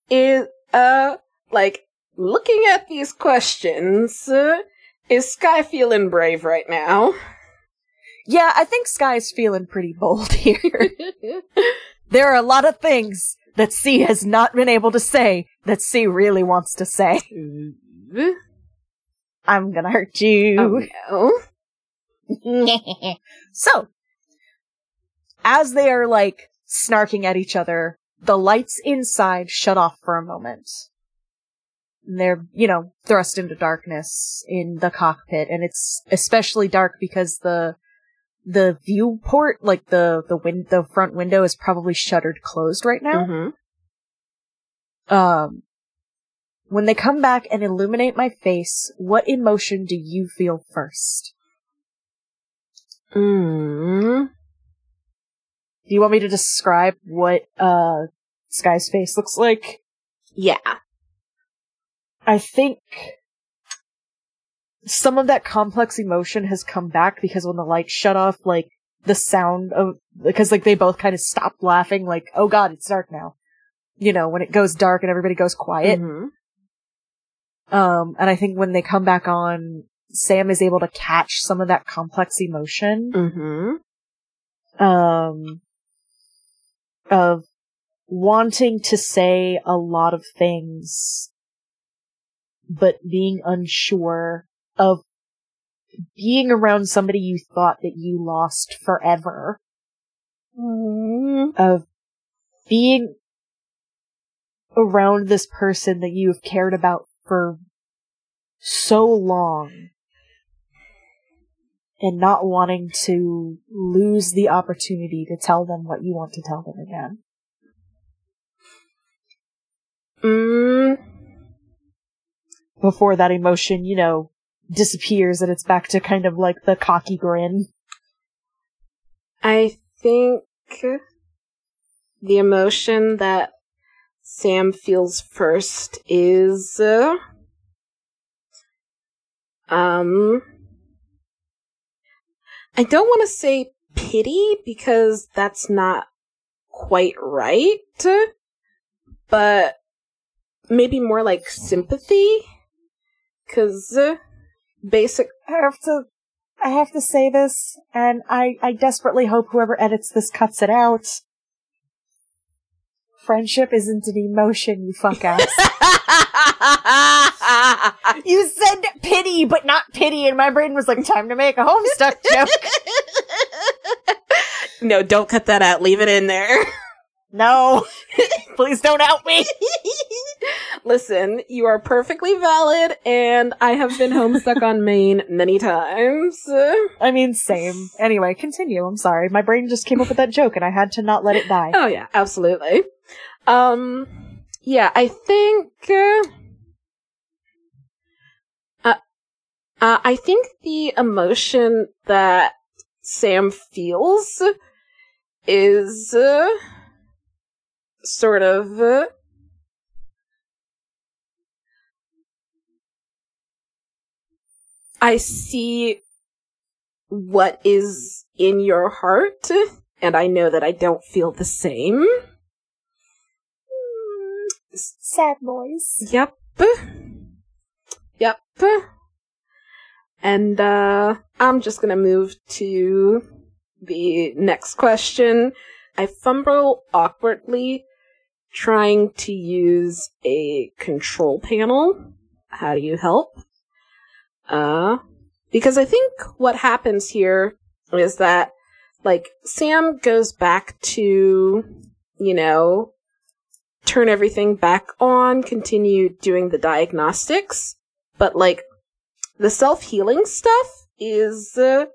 Is uh like looking at these questions, uh, is Sky feeling brave right now? Yeah, I think Sky's feeling pretty bold *laughs* here. there are a lot of things that C has not been able to say that C really wants to say. *laughs* I'm gonna hurt you. Oh no. *laughs* so, as they are like snarking at each other, the lights inside shut off for a moment. And they're, you know, thrust into darkness in the cockpit, and it's especially dark because the the viewport, like the the win- the front window, is probably shuttered closed right now. Mm-hmm. Um, when they come back and illuminate my face, what emotion do you feel first? Mm. Do you want me to describe what uh Sky's face looks like? Yeah. I think some of that complex emotion has come back because when the lights shut off, like the sound of because like they both kind of stopped laughing, like oh god, it's dark now. You know, when it goes dark and everybody goes quiet. Mhm. Um, and I think when they come back on, Sam is able to catch some of that complex emotion. Mm-hmm. um of wanting to say a lot of things but being unsure of being around somebody you thought that you lost forever Mm-hmm. of being around this person that you've cared about for so long and not wanting to lose the opportunity to tell them what you want to tell them again. Mm. Before that emotion, you know, disappears and it's back to kind of like the cocky grin. I think the emotion that Sam feels first is uh, um I don't want to say pity because that's not quite right, but maybe more like sympathy cuz uh, basic I have to, I have to say this, and I, I desperately hope whoever edits this cuts it out. Friendship isn't an emotion, you fuck ass. *laughs* you said pity, but not pity, and my brain was like, time to make a homestuck joke. *laughs* no, don't cut that out. Leave it in there. No. *laughs* Please don't out me. Listen, you are perfectly valid, and I have been homestuck on Maine many times. I mean, same. Anyway, continue. I'm sorry. My brain just came up with that joke, and I had to not let it die. Oh yeah, absolutely. Um, yeah, I think. Uh, uh, uh, I think the emotion that Sam feels is uh, sort of. I see what is in your heart, and I know that I don't feel the same. Sad boys. Yep. Yep. And uh I'm just gonna move to the next question. I fumble awkwardly trying to use a control panel. How do you help? Uh because I think what happens here is that like Sam goes back to, you know, turn everything back on, continue doing the diagnostics, but like the self healing stuff is uh,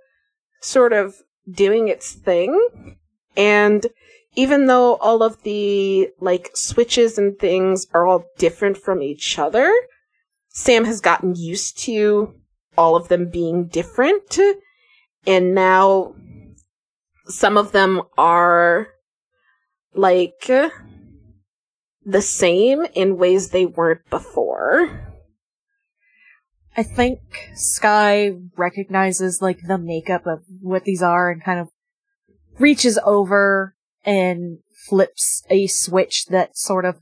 sort of doing its thing. And even though all of the like switches and things are all different from each other, Sam has gotten used to all of them being different. And now some of them are like the same in ways they weren't before. I think Sky recognizes like the makeup of what these are and kind of reaches over and flips a switch that sort of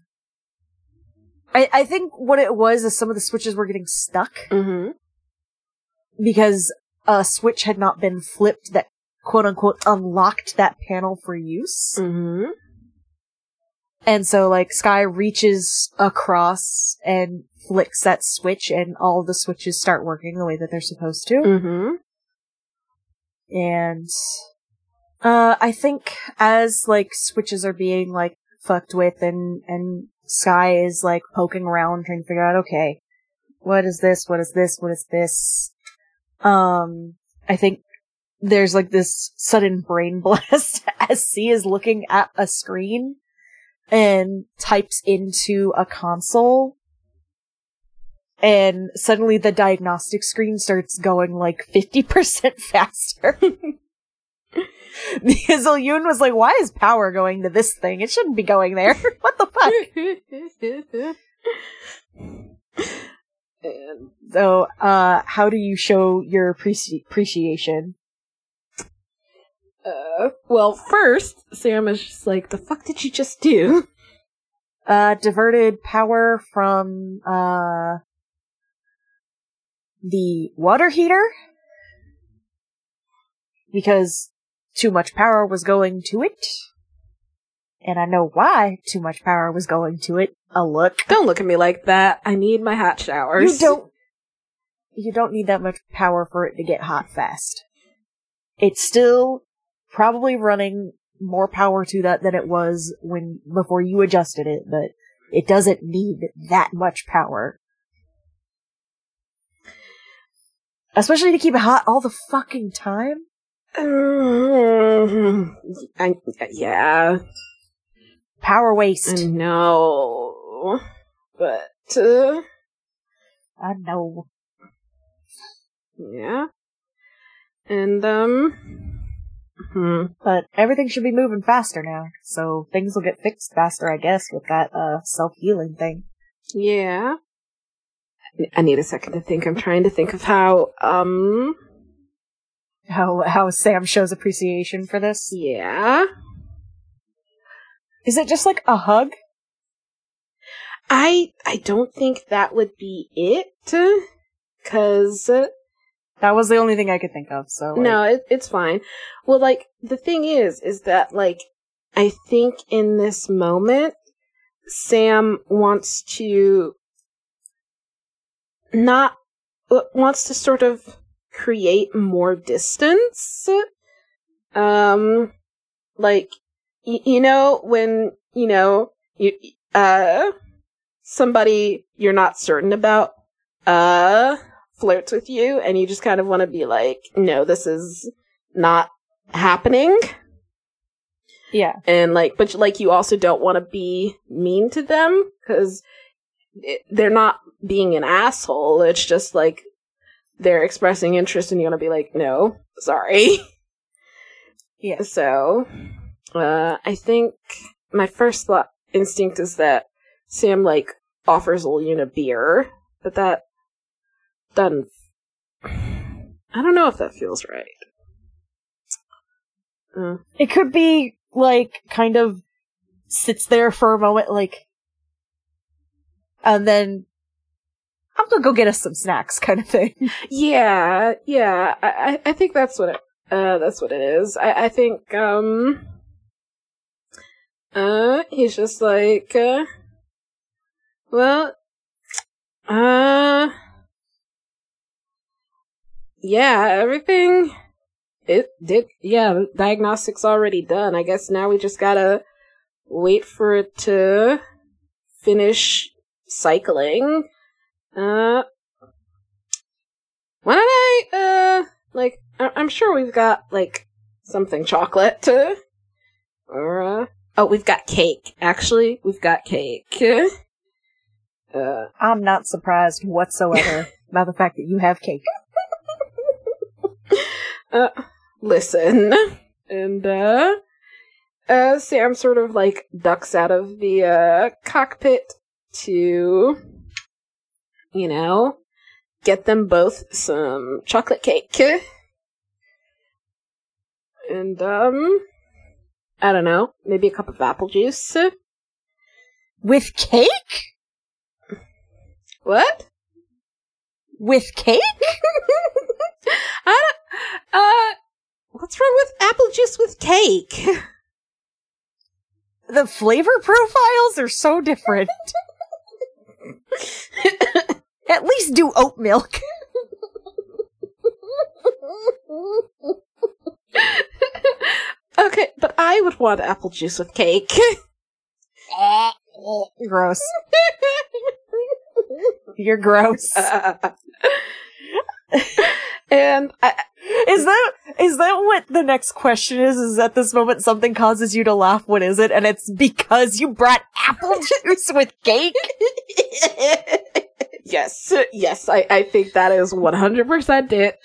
I, I think what it was is some of the switches were getting stuck Mm-hmm. Because a switch had not been flipped that quote unquote unlocked that panel for use. Mm-hmm. And so like Sky reaches across and flicks that switch and all the switches start working the way that they're supposed to. Mm-hmm. And uh I think as like switches are being like fucked with and and Sky is like poking around trying to figure out okay, what is this? What is this? What is this? Um I think there's like this sudden brain *laughs* blast as C is looking at a screen and types into a console and suddenly the diagnostic screen starts going like 50% *laughs* faster. *laughs* because Ilyun was like, why is power going to this thing? It shouldn't be going there. what the fuck? So, uh, how do you show your appreci- appreciation? Uh, well, first, Sam is just like, the fuck did you just do? *laughs* Uh, diverted power from, uh, the water heater? Because too much power was going to it. And I know why too much power was going to it. A look. Don't look at me like that. I need my hot showers. You don't. You don't need that much power for it to get hot fast. It's still probably running more power to that than it was when before you adjusted it, but it doesn't need that much power. Especially to keep it hot all the fucking time. Mm, I, yeah, Power waste. Know. But, uh, I know. yeah. And, um, hmm. But everything should be moving faster now, so things will get fixed faster, I guess, with that uh self healing thing. Yeah. I need a second to think. I'm trying to think of how, um, How how Sam shows appreciation for this. yeah. Is it just like a hug? I, I don't think that would be it. Cause, That was the only thing I could think of. So like, no, it, it's fine. Well, like, the thing is, is that, like, I think in this moment, Sam wants to not, wants to sort of create more distance. Um, like, y- you know, when, you know, you, uh, somebody you're not certain about, uh, flirts with you and you just kind of want to be like, no, this is not happening. yeah, And like, but like, you also don't want to be mean to them because they're not being an asshole. It's just like they're expressing interest and you want to be like, no, sorry. yeah. So, uh, I think my first thought instinct is that Sam like offers Ilyun a beer, but that doesn't. I don't know if that feels right. Uh, It could be like kind of sits there for a moment, like, and then I'm gonna go get us some snacks, kind of thing. *laughs* yeah, yeah, I, I I think that's what it. Uh, that's what it is. I, I think, um, uh, he's just like, uh, well, uh, yeah, everything, it did, yeah, diagnostic's already done. I guess now we just gotta wait for it to finish cycling. Uh, why don't I, uh, like, I- I'm sure we've got, like, something chocolate to, or, uh, oh, we've got cake. Actually, we've got cake. *laughs* Uh, I'm not surprised whatsoever *laughs* by the fact that you have cake. *laughs* uh, listen. And, uh, uh, Sam sort of, like, ducks out of the, uh, cockpit to, you know, get them both some chocolate cake. And, um, I don't know, maybe a cup of apple juice. With cake? What? With cake? *laughs* I don't, uh, what's wrong with apple juice with cake? *laughs* The flavor profiles are so different. *laughs* At least do oat milk. okay, but I would want apple juice with cake. Gross. You're gross. *laughs* and I, Is that is that what the next question is? Is at this moment something causes you to laugh? What is it? And it's because you brought apple *laughs* juice with cake. *laughs* yes, yes, I, I think that is 100% it.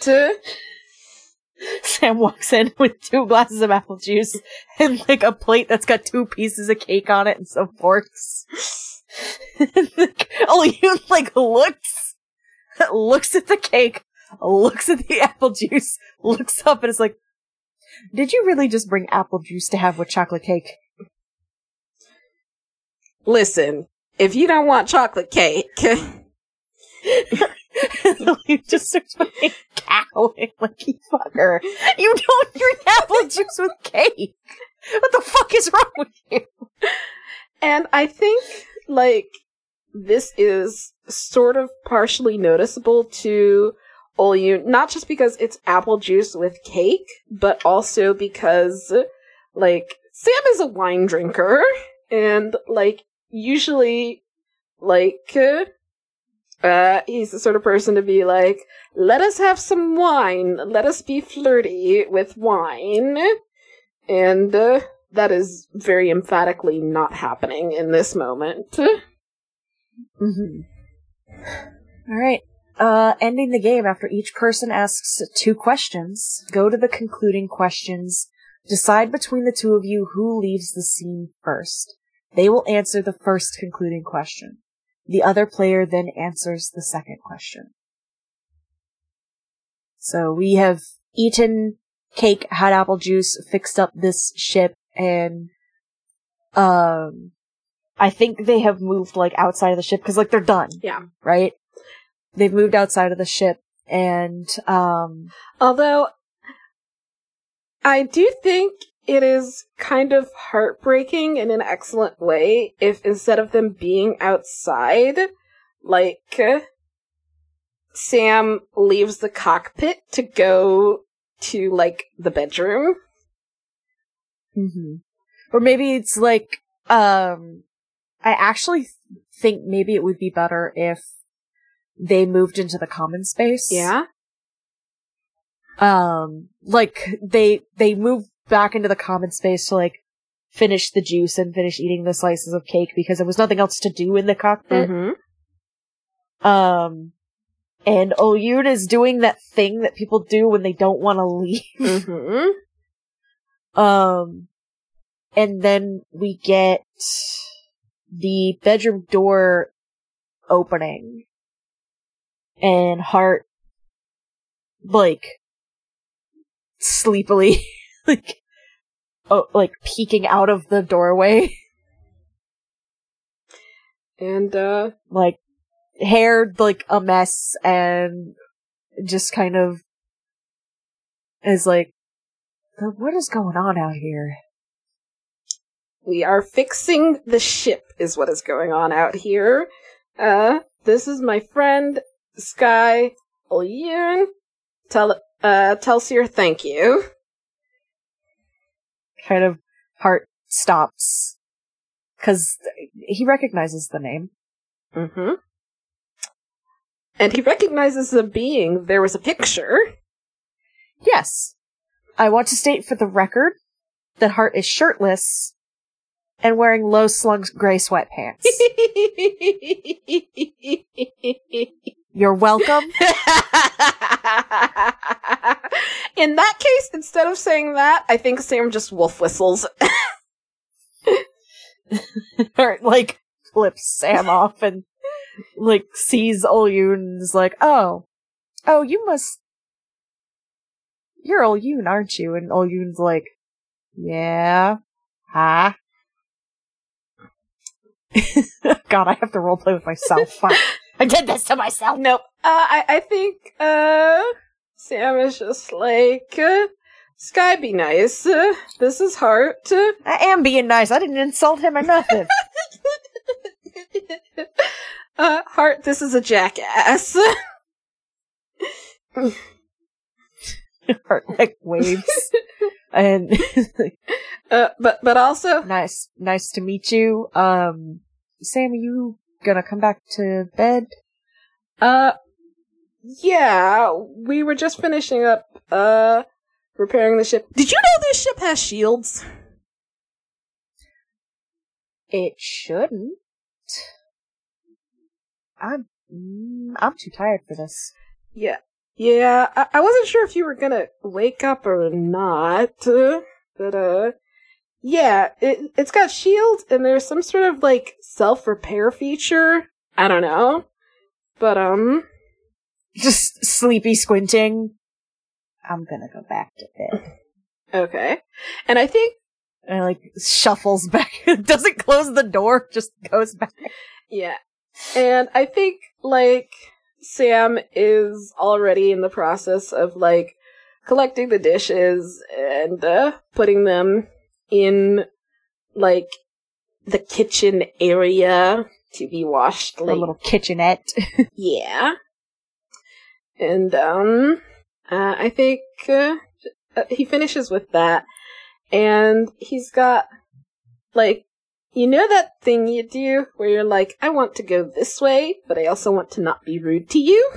Sam walks in with two glasses of apple juice and like a plate that's got two pieces of cake on it and some forks. *laughs* oh, you like looks *laughs* looks at the cake, looks at the *laughs* apple juice, looks up and is like, "Did you really just bring apple juice to have with chocolate cake?" Listen, if you don't want chocolate cake, you just starts fucking cackling like you fucker. You don't drink apple juice with cake. What the fuck is wrong with you? and I think, like, this is sort of partially noticeable to Olyu, not just because it's apple juice with cake, but also because, like, Sam is a wine drinker, and, like, usually, like, uh, he's the sort of person to be like, let us have some wine, let us be flirty with wine. And, uh, that is very emphatically not happening in this moment. Mm-hmm. All right. Uh, ending the game after each person asks two questions. Go to the concluding questions. Decide between the two of you who leaves the scene first. They will answer the first concluding question. The other player then answers the second question. So we have eaten cake, had apple juice, fixed up this ship, and um, I think they have moved like outside of the ship because like they're done, Yeah. right? They've moved outside of the ship, and um, Although, I do think it is kind of heartbreaking in an excellent way if instead of them being outside, like, Sam leaves the cockpit to go to, like, the bedroom. Mm-hmm. Or maybe it's like, um, I actually think maybe it would be better if they moved into the common space. Yeah? Um, like they, they move back into the common space to like finish the juice and finish eating the slices of cake because there was nothing else to do in the cockpit. Mm-hmm. Um, and Oyun is doing that thing that people do when they don't want to leave. Mm-hmm. Um, and then we get the bedroom door opening. And Hart like sleepily *laughs* like oh like peeking out of the doorway. And, uh, like hair like a mess and just kind of is like what is going on out here we are fixing the ship is what is going on out here. Uh, this is my friend, Sky Olyun. Tell, uh, Telsier, thank you. kind of heart stops because he recognizes the name. Mm-hmm. And he recognizes the being. There was a picture. Yes, I want to state for the record that Hart is shirtless and wearing low slung gray sweatpants. *laughs* You're welcome. *laughs* In that case, instead of saying that, I think Sam just wolf whistles. *laughs* or like flips Sam off and like sees Olyun and is like, oh, oh, you must, you're Olyun, aren't you? And Olyun's like, yeah, huh? *laughs* God, I have to roleplay with myself. Fuck. *laughs* I did this to myself. Nope. Uh, I I think uh Sam is just like uh, Sky be nice. Uh, this is Hart. Uh, I am being nice. I didn't insult him or nothing. *laughs* uh Hart, this is a jackass. *laughs* Hart like waves. *laughs* and *laughs* uh but but also nice nice to meet you. Um Sam, are you gonna come back to bed? uh yeah, we were just finishing up uh repairing the ship. Did you know this ship has shields? It shouldn't. I'm I'm too tired for this. Yeah. Yeah, I, I wasn't sure if you were gonna wake up or not, but uh, yeah, it it's got shield and there's some sort of like self repair feature. I don't know, but um, Just sleepy squinting. I'm gonna go back to bed. okay, and I think And like shuffles *laughs* back. Doesn't close the door, just goes back. yeah, and I think like Sam is already in the process of like collecting the dishes and uh, putting them in like the kitchen area to be washed A little kitchenette. *laughs* yeah and um uh, i think uh, he finishes with that and he's got like you know that thing you do where you're like i want to go this way but i also want to not be rude to you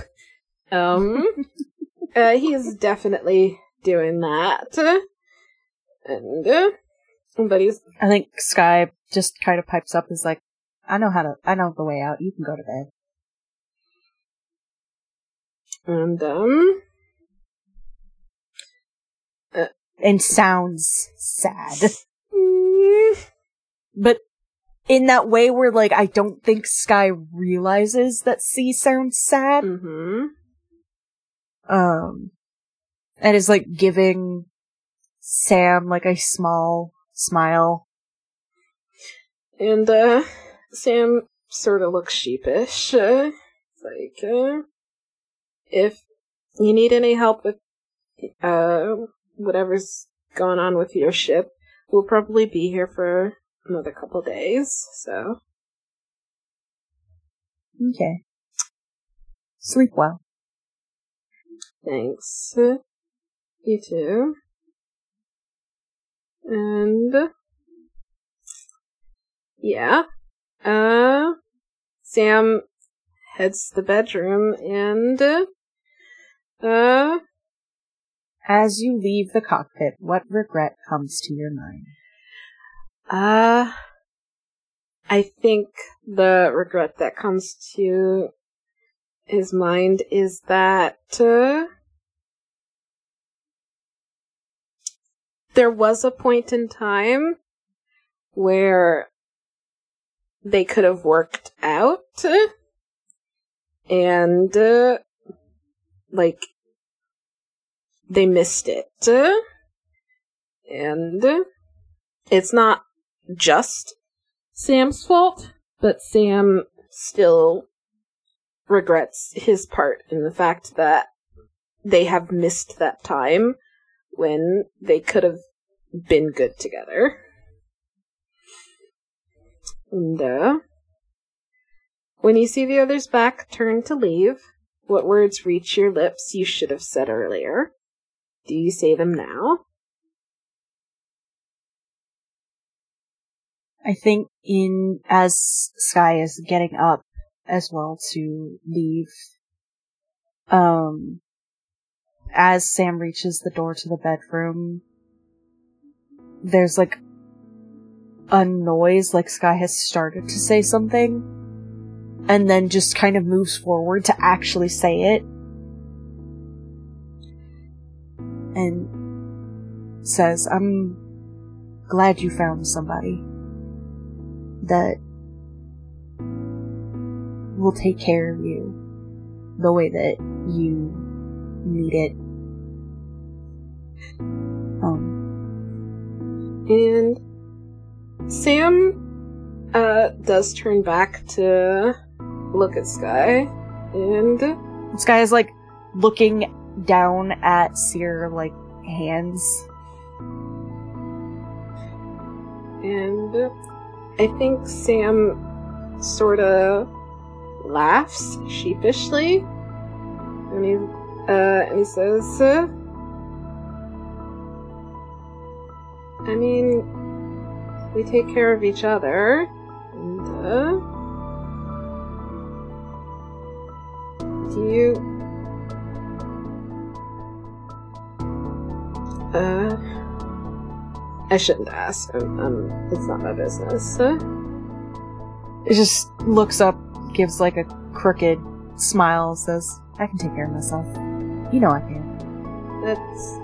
um *laughs* uh, he's definitely doing that and uh, but he's I think Sky just kind of pipes up is like, I know how to, I know the way out. You can go to bed. and um And sounds sad. *laughs* But in that way where like, I don't think Sky realizes that C sounds sad. mhm. Um, and is like giving Sam like a small smile. And, uh, Sam sort of looks sheepish. Uh, like, uh, if you need any help with, uh, whatever's going on with your ship, we'll probably be here for another couple days, so. Okay. Sleep well. Thanks. You too. And yeah. Uh Sam heads to the bedroom and uh As you leave the cockpit, what regret comes to your mind? Uh I think the regret that comes to his mind is that uh, there was a point in time where they could have worked out and uh, like they missed it. And it's not just Sam's fault but Sam still regrets his part in the fact that they have missed that time when they could have been good together. And, uh, when you see the others back turn to leave, what words reach your lips you should have said earlier? Do you say them now? I think in as Sky is getting up as well to leave, um, as Sam reaches the door to the bedroom, there's like a noise, like Sky has started to say something, and then just kind of moves forward to actually say it. And says, I'm glad you found somebody that will take care of you the way that you need it. Um, And Sam uh does turn back to look at Sky And Sky is like looking down at Seer like hands. and I think Sam sort of laughs sheepishly, and he uh, and he says, uh, "I mean, we take care of each other, and uh, do you?" Uh, I shouldn't ask. It's not my business. Uh, It just looks up, gives like a crooked smile, says, I can take care of myself. You know I can. that's.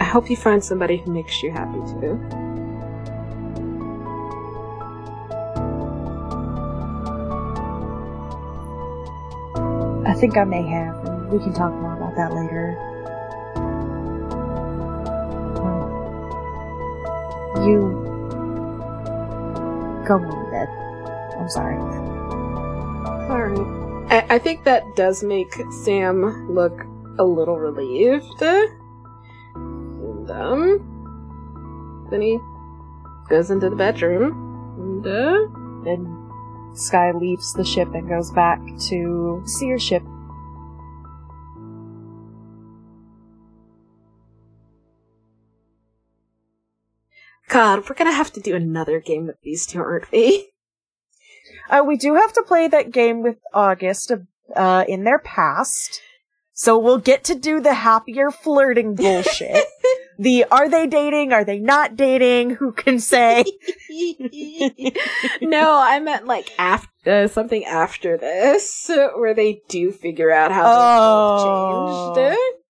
I hope you find somebody who makes you happy too. I think I may have, and we can talk more about that later. You go on bed. I'm sorry. Alright. I-, I think that does make Sam look a little relieved. And, um. Then he goes into the bedroom. And, uh. Then Sky leaves the ship and goes back to Seer ship. God, we're gonna have to do another game with these two, aren't we? *laughs* Uh, we do have to play that game with August uh, in their past. So we'll get to do the happier flirting bullshit. *laughs* the are they dating? Are they not dating? Who can say? *laughs* no, I meant like after uh, something after this, where they do figure out how Oh. they've changed.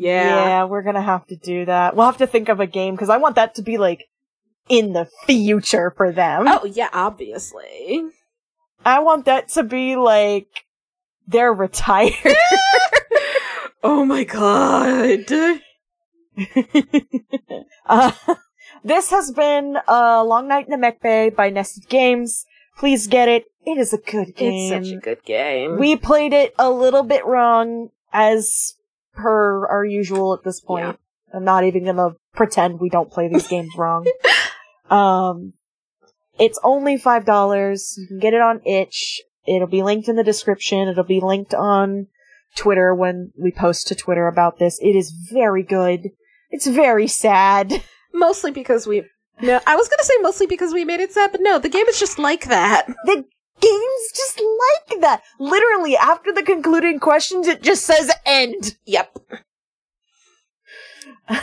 Yeah. we're gonna have to do that. We'll have to think of a game because I want that to be like in the future for them. Oh yeah, obviously. I want that to be like they're retired. *laughs* oh my god. *laughs* uh, this has been uh, Long Night in the Mech Bay by Nested Games. Please get it. It is a good game. It's such a good game. we played it a little bit wrong, as per our usual at this point. I'm not even gonna pretend we don't play these games wrong. *laughs* Um, it's only five dollars. You can get it on itch. It'll be linked in the description. It'll be linked on Twitter when we post to Twitter about this. It is very good. It's very sad. *laughs* mostly because we no, I was gonna say mostly because we made it sad, but no, the game is just like that. The game's just like that. Literally, after the concluding questions, it just says end. Yep. *sighs*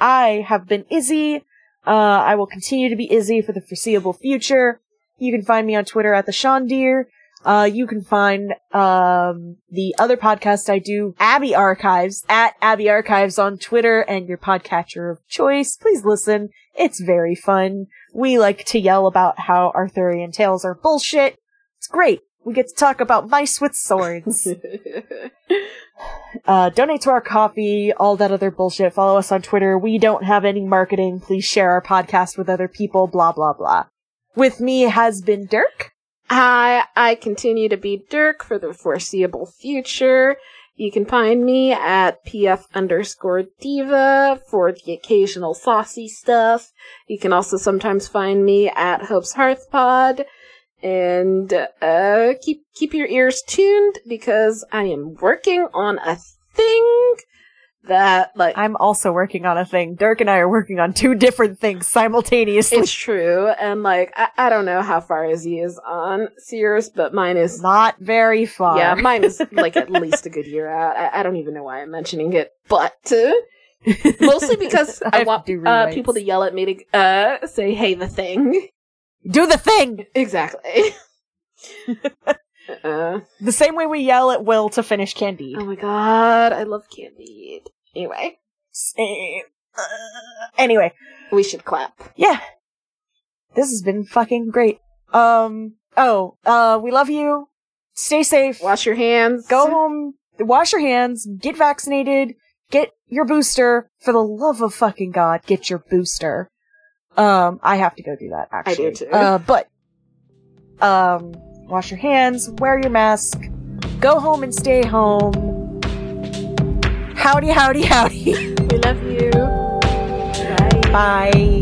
I have been Izzy. Uh, I will continue to be Izzy for the foreseeable future. You can find me on Twitter at the Sean Deer. Uh, you can find, um, the other podcast I do, Abby Archives, at Abby Archives on Twitter and your podcatcher of choice. Please listen. It's very fun. We like to yell about how Arthurian tales are bullshit. It's great. We get to talk about mice with swords. *laughs* uh, donate to our Ko-fi, all that other bullshit. Follow us on Twitter. We don't have any marketing. Please share our podcast with other people, blah, blah, blah. With me has been Dirk. I I continue to be Dirk for the foreseeable future. You can find me at pf underscore diva for the occasional saucy stuff. You can also sometimes find me at Hope's Hearth Pod. And uh, keep keep your ears tuned because I am working on a thing that like I'm also working on a thing. Dirk and I are working on two different things simultaneously. it's true and like I, I don't know how far Izzy is on Sears, but mine is not very far. Yeah, mine is *laughs* like at least a good year out. I, I don't even know why I'm mentioning it, but uh, mostly because *laughs* I I, want uh, people to yell at me to uh, say, "Hey, the thing." Do the thing! Exactly. *laughs* uh, The same way we yell at Will to finish Candide. oh my god, I love Candide. Anyway, Same. Uh, anyway, we should clap. yeah. This has been fucking great. Um, oh, uh, we love you. Stay safe. Wash your hands. Go home, wash your hands, get vaccinated, get your booster. For the love of fucking God, get your booster. Um, I have to go do that, actually. I do too. Uh, but, Um, wash your hands, wear your mask, go home and stay home. Howdy, howdy, *laughs* howdy. We love you. Bye. Bye.